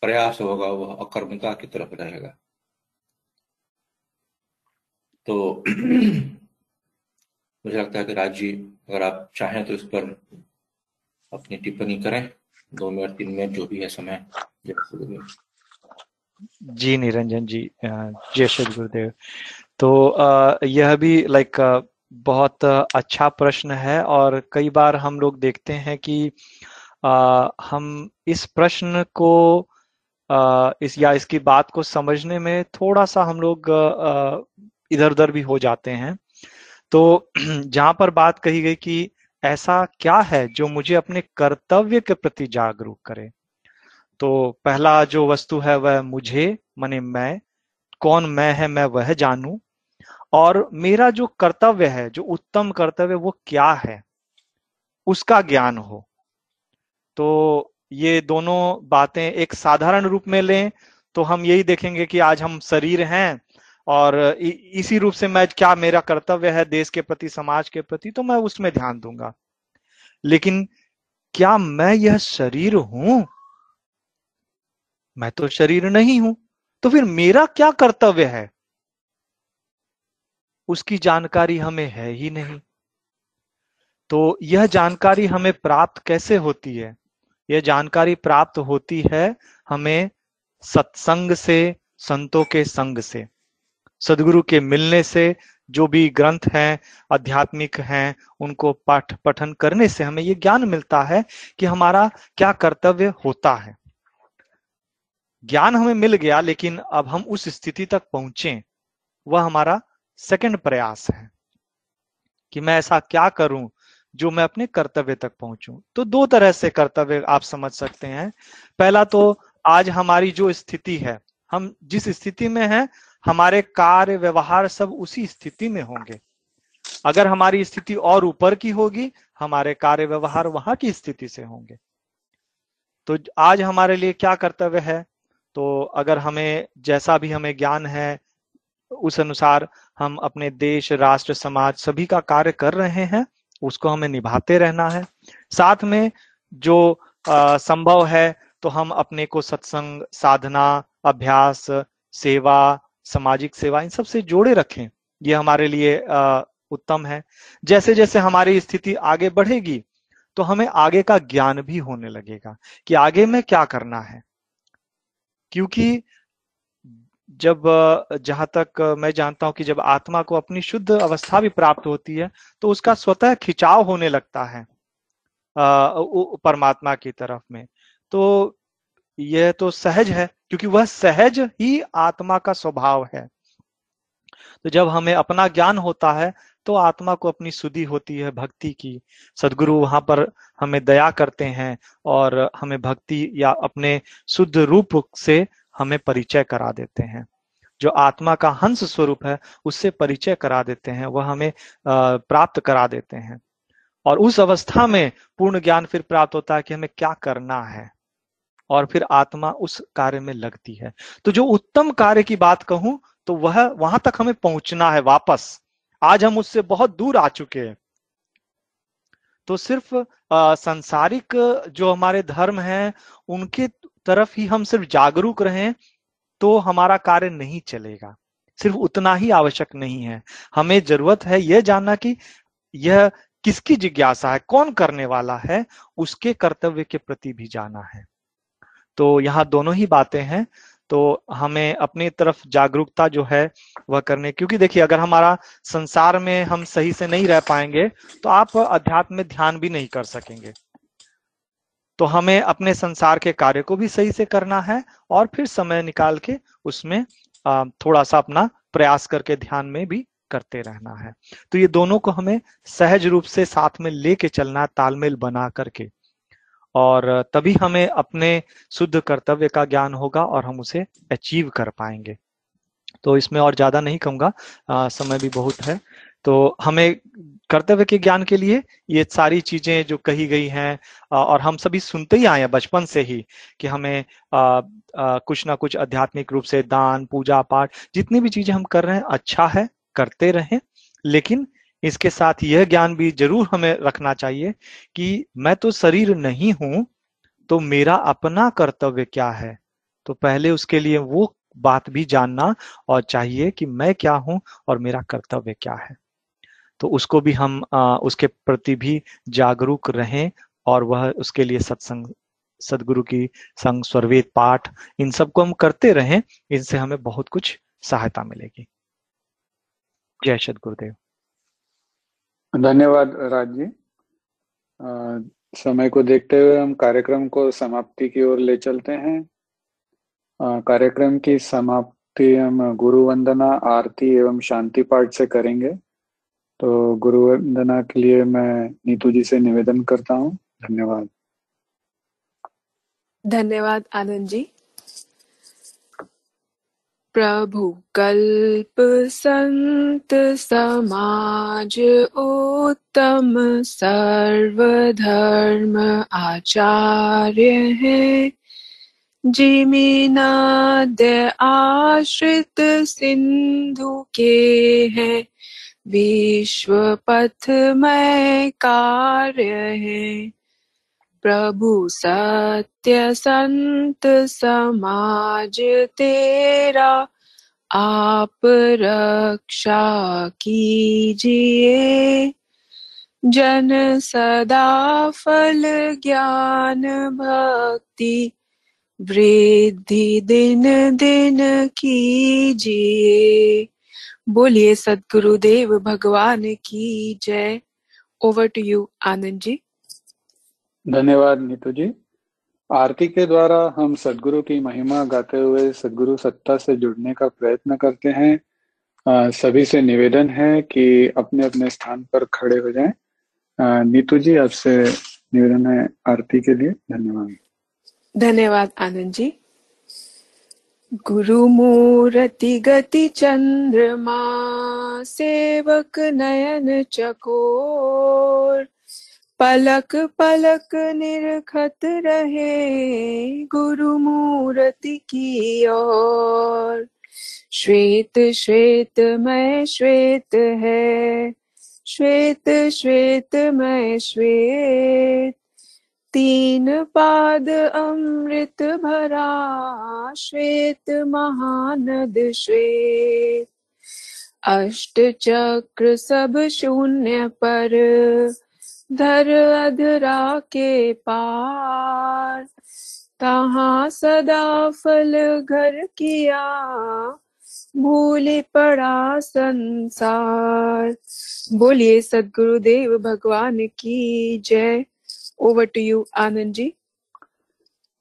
प्रयास होगा, वह अकर्मता की तरफ़ रहेगा। तो मुझे लगता है कि राज़ी अगर आप चाहें तो इस पर अपनी टिप्पणी करें। दो मिनट, तीन मिनट, जो भी है समय। जी, निरंजन जी जय श्री गुरुदेव। तो यह भी लाइक बहुत अच्छा प्रश्न है और कई बार हम लोग देखते हैं कि हम इस प्रश्न को इस या इसकी बात को समझने में थोड़ा सा हम लोग इधर उधर भी हो जाते हैं। तो जहाँ पर बात कही गई कि ऐसा क्या है जो मुझे अपने कर्तव्य के प्रति जागरूक करे? तो पहला जो वस्तु है वह मुझे, माने मैं, कौन मैं है, मैं वह जानू। और मेरा जो कर्तव्य है, जो उत्तम कर्तव्य, वो क्या है? उसका ज्ञान हो। तो ये दोनों बातें एक साधारण रूप में लें तो हम यही देखेंगे कि आज हम शरीर हैं, और इसी रूप से मैं क्या मेरा कर्तव्य है देश के प्रति, समाज के प्रति तो मैं उसमें ध्यान दूँगा। लेकिन क्या मैं यह शरीर हूँ? मैं तो शरीर नहीं हूँ तो फिर मेरा क्या कर्तव्य है? उसकी जानकारी हमें है ही नहीं। तो यह जानकारी हमें प्राप्त कैसे होती है? यह जानकारी प्राप्त होती है हमें सत्संग से, संतों के संग से, सदगुरु के मिलने से, जो भी ग्रंथ हैं, आध्यात्मिक हैं, उनको पाठ पठन करने से हमें ये ज्ञान मिलता है कि हमारा क्या कर्तव्य होता है। ज्ञान हमें मिल गया, लेकिन अब हम उस स्थिति तक पहुँचे, वह हमारा सेकंड प्रयास है कि मैं ऐसा क्या करूँ जो मैं अपने कर्तव्य तक पहुंचूं। तो दो तरह से कर्तव्य आप समझ सकते हैं। पहला तो आज हमारी जो स्थिति है, हम जिस स्थिति में हैं, हमारे कार्य व्यवहार सब उसी स्थिति में होंगे। अगर हमारी स्थिति और ऊपर की होगी, हमारे कार्य व्यवहार वहाँ की स्थिति से होंगे। तो आज हमारे लिए क्या कर्तव्य है? तो अगर हमें जैसा भी हमें ज्ञान है उस अनुसार हम अपने देश राष्ट्र समाज सभी का कार्य कर रहे हैं उसको हमें निभाते रहना है। साथ में जो आ, संभव है तो हम अपने को सत्संग साधना अभ्यास सेवा सामाजिक सेवा इन सबसे जोड़े रखें। ये हमारे लिए आ, उत्तम है। जैसे जैसे हमारी स्थिति आगे बढ़ेगी तो हमें आगे का ज्ञान भी होने लगेगा कि आगे में क्या करना है। क्योंकि जब जहाँ तक मैं जानता हूँ कि जब आत्मा को अपनी शुद्ध अवस्था भी प्राप्त होती है तो उसका स्वतः खिंचाव होने लगता है परमात्मा की तरफ़ में। तो यह तो सहज है, क्योंकि वह सहज ही आत्मा का स्वभाव है। तो जब हमें अपना ज्ञान होता है तो आत्मा को अपनी सुधि होती है भक्ति की। सदगुरु वहाँ पर हमें दया करते हैं और हमें भक्ति या अपने शुद्ध रूप से हमें परिचय करा देते हैं। जो आत्मा का हंस स्वरूप है, उससे परिचय करा देते हैं, वह हमें प्राप्त करा देते हैं। और उस अवस्था में पूर्ण ज्ञान फिर प्राप्त होता है कि हमें क्या करना है। और फिर आत्मा उस कार्य में लगती है। तो जो उत्तम कार्य की बात कहूँ तो वह, वहाँ तक हमें पहुँचना है वापस। आज हम उससे बहुत दूर आ चुके हैं। तो सिर्फ़ संसारिक जो हमारे धर्म हैं, उनके तरफ़ ही हम सिर्फ़ जागरूक रहें तो हमारा कार्य नहीं चलेगा। सिर्फ़ उतना ही आवश्यक नहीं है। हमें ज़रूरत है यह जानना कि यह किसकी जिज्ञासा है, कौन करने वाला है, उसके कर्तव्य के प्रति भी जाना है। तो यहाँ दोनों ही बातें हैं। तो हमें अपनी तरफ़ जागरूकता जो है वह करने क्योंकि देखिए, अगर हमारा संसार में हम सही से नहीं रह पाएँगे तो आप अध्यात्म में ध्यान भी नहीं कर सकेंगे। तो हमें अपने संसार के कार्य को भी सही से करना है और फिर समय निकाल के उसमें थोड़ा सा अपना प्रयास करके ध्यान में भी करते रहना है। तो ये दोनों को हमें सहज रूप से साथ में लेके चलना, तालमेल बना करके और तभी हमें अपने शुद्ध कर्तव्य का ज्ञान होगा और हम उसे अचीव कर पाएँगे। तो इसमें और ज़्यादा नहीं कहूँगा समय भी बहुत है। तो हमें कर्तव्य के ज्ञान के लिए ये सारी चीज़ें जो कही गई हैं और हम सभी सुनते ही आए हैं बचपन से ही कि हमें आ, आ, कुछ ना कुछ आध्यात्मिक रूप से दान पूजा पाठ जितनी भी चीज़ें हम कर रहे हैं अच्छा है करते रहें लेकिन इसके साथ यह ज्ञान भी ज़रूर हमें रखना चाहिए कि मैं तो शरीर नहीं हूँ तो मेरा अपना कर्तव्य क्या है? तो पहले उसके लिए वो बात भी जानना और चाहिए कि मैं क्या हूँ और मेरा कर्तव्य क्या है। तो उसको भी हम आ, उसके प्रति भी जागरूक रहें और वह उसके लिए सत्संग सदगुरु की संग स्वर्वेद पाठ इन सबको हम करते रहें इनसे हमें बहुत कुछ सहायता मिलेगी। जय सदगुरुदेव। धन्यवाद राज जी। समय को देखते हुए हम कार्यक्रम को समाप्ति की ओर ले चलते हैं। कार्यक्रम की समाप्ति हम गुरु वंदना आरती एवं शांति पाठ से करेंगे। तो गुरु वंदना के लिए मैं नीतू जी से निवेदन करता हूँ। धन्यवाद। धन्यवाद आनंद जी। प्रभु कल्प संत समाज उत्तम, सर्वधर्म आचार्य है। जिमिनाद्य आश्रित सिंधु के है। विश्व पथ में कार्य है। प्रभु सत्य संत समाज तेरा, आप रक्षा कीजिए। जन सदा फल ज्ञान भक्ति, वृद्धि दिन दिन कीजिए। बोलिए, सदगुरुदेव भगवान की जय। Over to you Anand ji. धन्यवाद नीतू जी। आरती के द्वारा हम सदगुरु की महिमा गाते हुए सदगुरु सत्ता से जुड़ने का प्रयत्न करते हैं। आ, सभी से निवेदन है कि अपने अपने स्थान पर खड़े हो जाएँ। नीतू जी आपसे निवेदन है आरती के लिए। धन्यवाद। धन्यवाद आनंद जी। गुरु मूर्ति गति चंद्रमा सेवक नयन चकोर पलक पलक निरखत रहे गुरु मूर्ति की ओर। श्वेत श्वेत, मैं श्वेत है। श्वेत श्वेत, मैं श्वेत। तीन पाद अमृत भरा। श्वेत, महानद श्वेत। अष्ट चक्र सब शून्य पर। धर अधरा के पार। तहा सदा फल घर किया, भूल पड़ा संसार। बोलिए सदगुरुदेव भगवान की जय। Over to you Anand ji.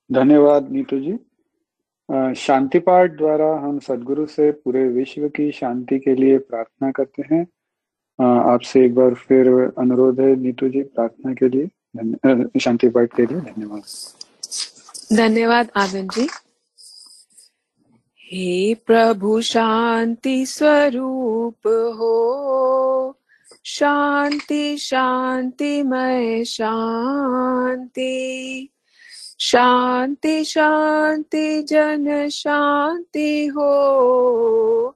धन्यवाद, नीतू जी। शांति पाठ द्वारा हम सदगुरु से पूरे विश्व की शांति के लिए प्रार्थना करते हैं। आपसे एक बार फिर अनुरोध है नीतू जी प्रार्थना के लिए शांति पाठ के लिए, धन्यवाद। धन्यवाद आनंद जी। हे प्रभु शांति स्वरूप हो, शांति शांति मैं शांति शांति शांति, जन शांति हो।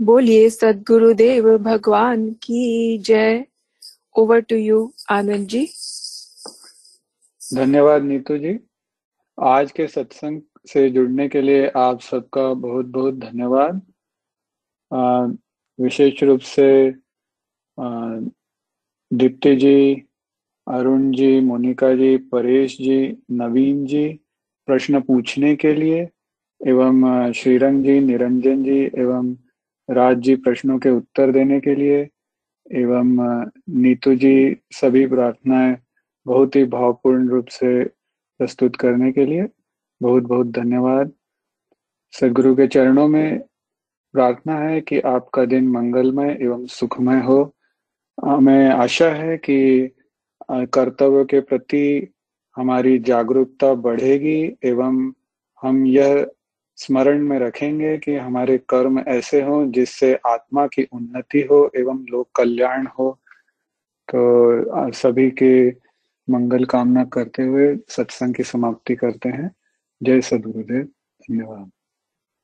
बोलिए, सदगुरुदेव भगवान की जय। Over to you Anand ji. धन्यवाद नीतू जी। आज के सत्संग से जुड़ने के लिए आप सबका बहुत बहुत धन्यवाद विशेष रूप से दीप्ति जी, अरुण जी, मोनिका जी, परेश जी, नवीन जी, प्रश्न पूछने के लिए, एवं श्रीरंग जी, निरंजन जी, एवं राज जी प्रश्नों के उत्तर देने के लिए एवं नीतू जी सभी प्रार्थनाएँ बहुत ही भावपूर्ण रूप से प्रस्तुत करने के लिए बहुत बहुत धन्यवाद। सदगुरु के चरणों में प्रार्थना है कि आपका दिन मंगलमय एवं सुखमय हो। हमें आशा है कि कर्तव्य के प्रति हमारी जागरूकता बढ़ेगी एवं हम यह स्मरण में रखेंगे कि हमारे कर्म ऐसे हो जिससे आत्मा की उन्नति हो एवं लोक कल्याण हो। तो सभी के मंगल कामना करते हुए सत्संग की समाप्ति करते हैं। जय सदगुरुदेव। धन्यवाद।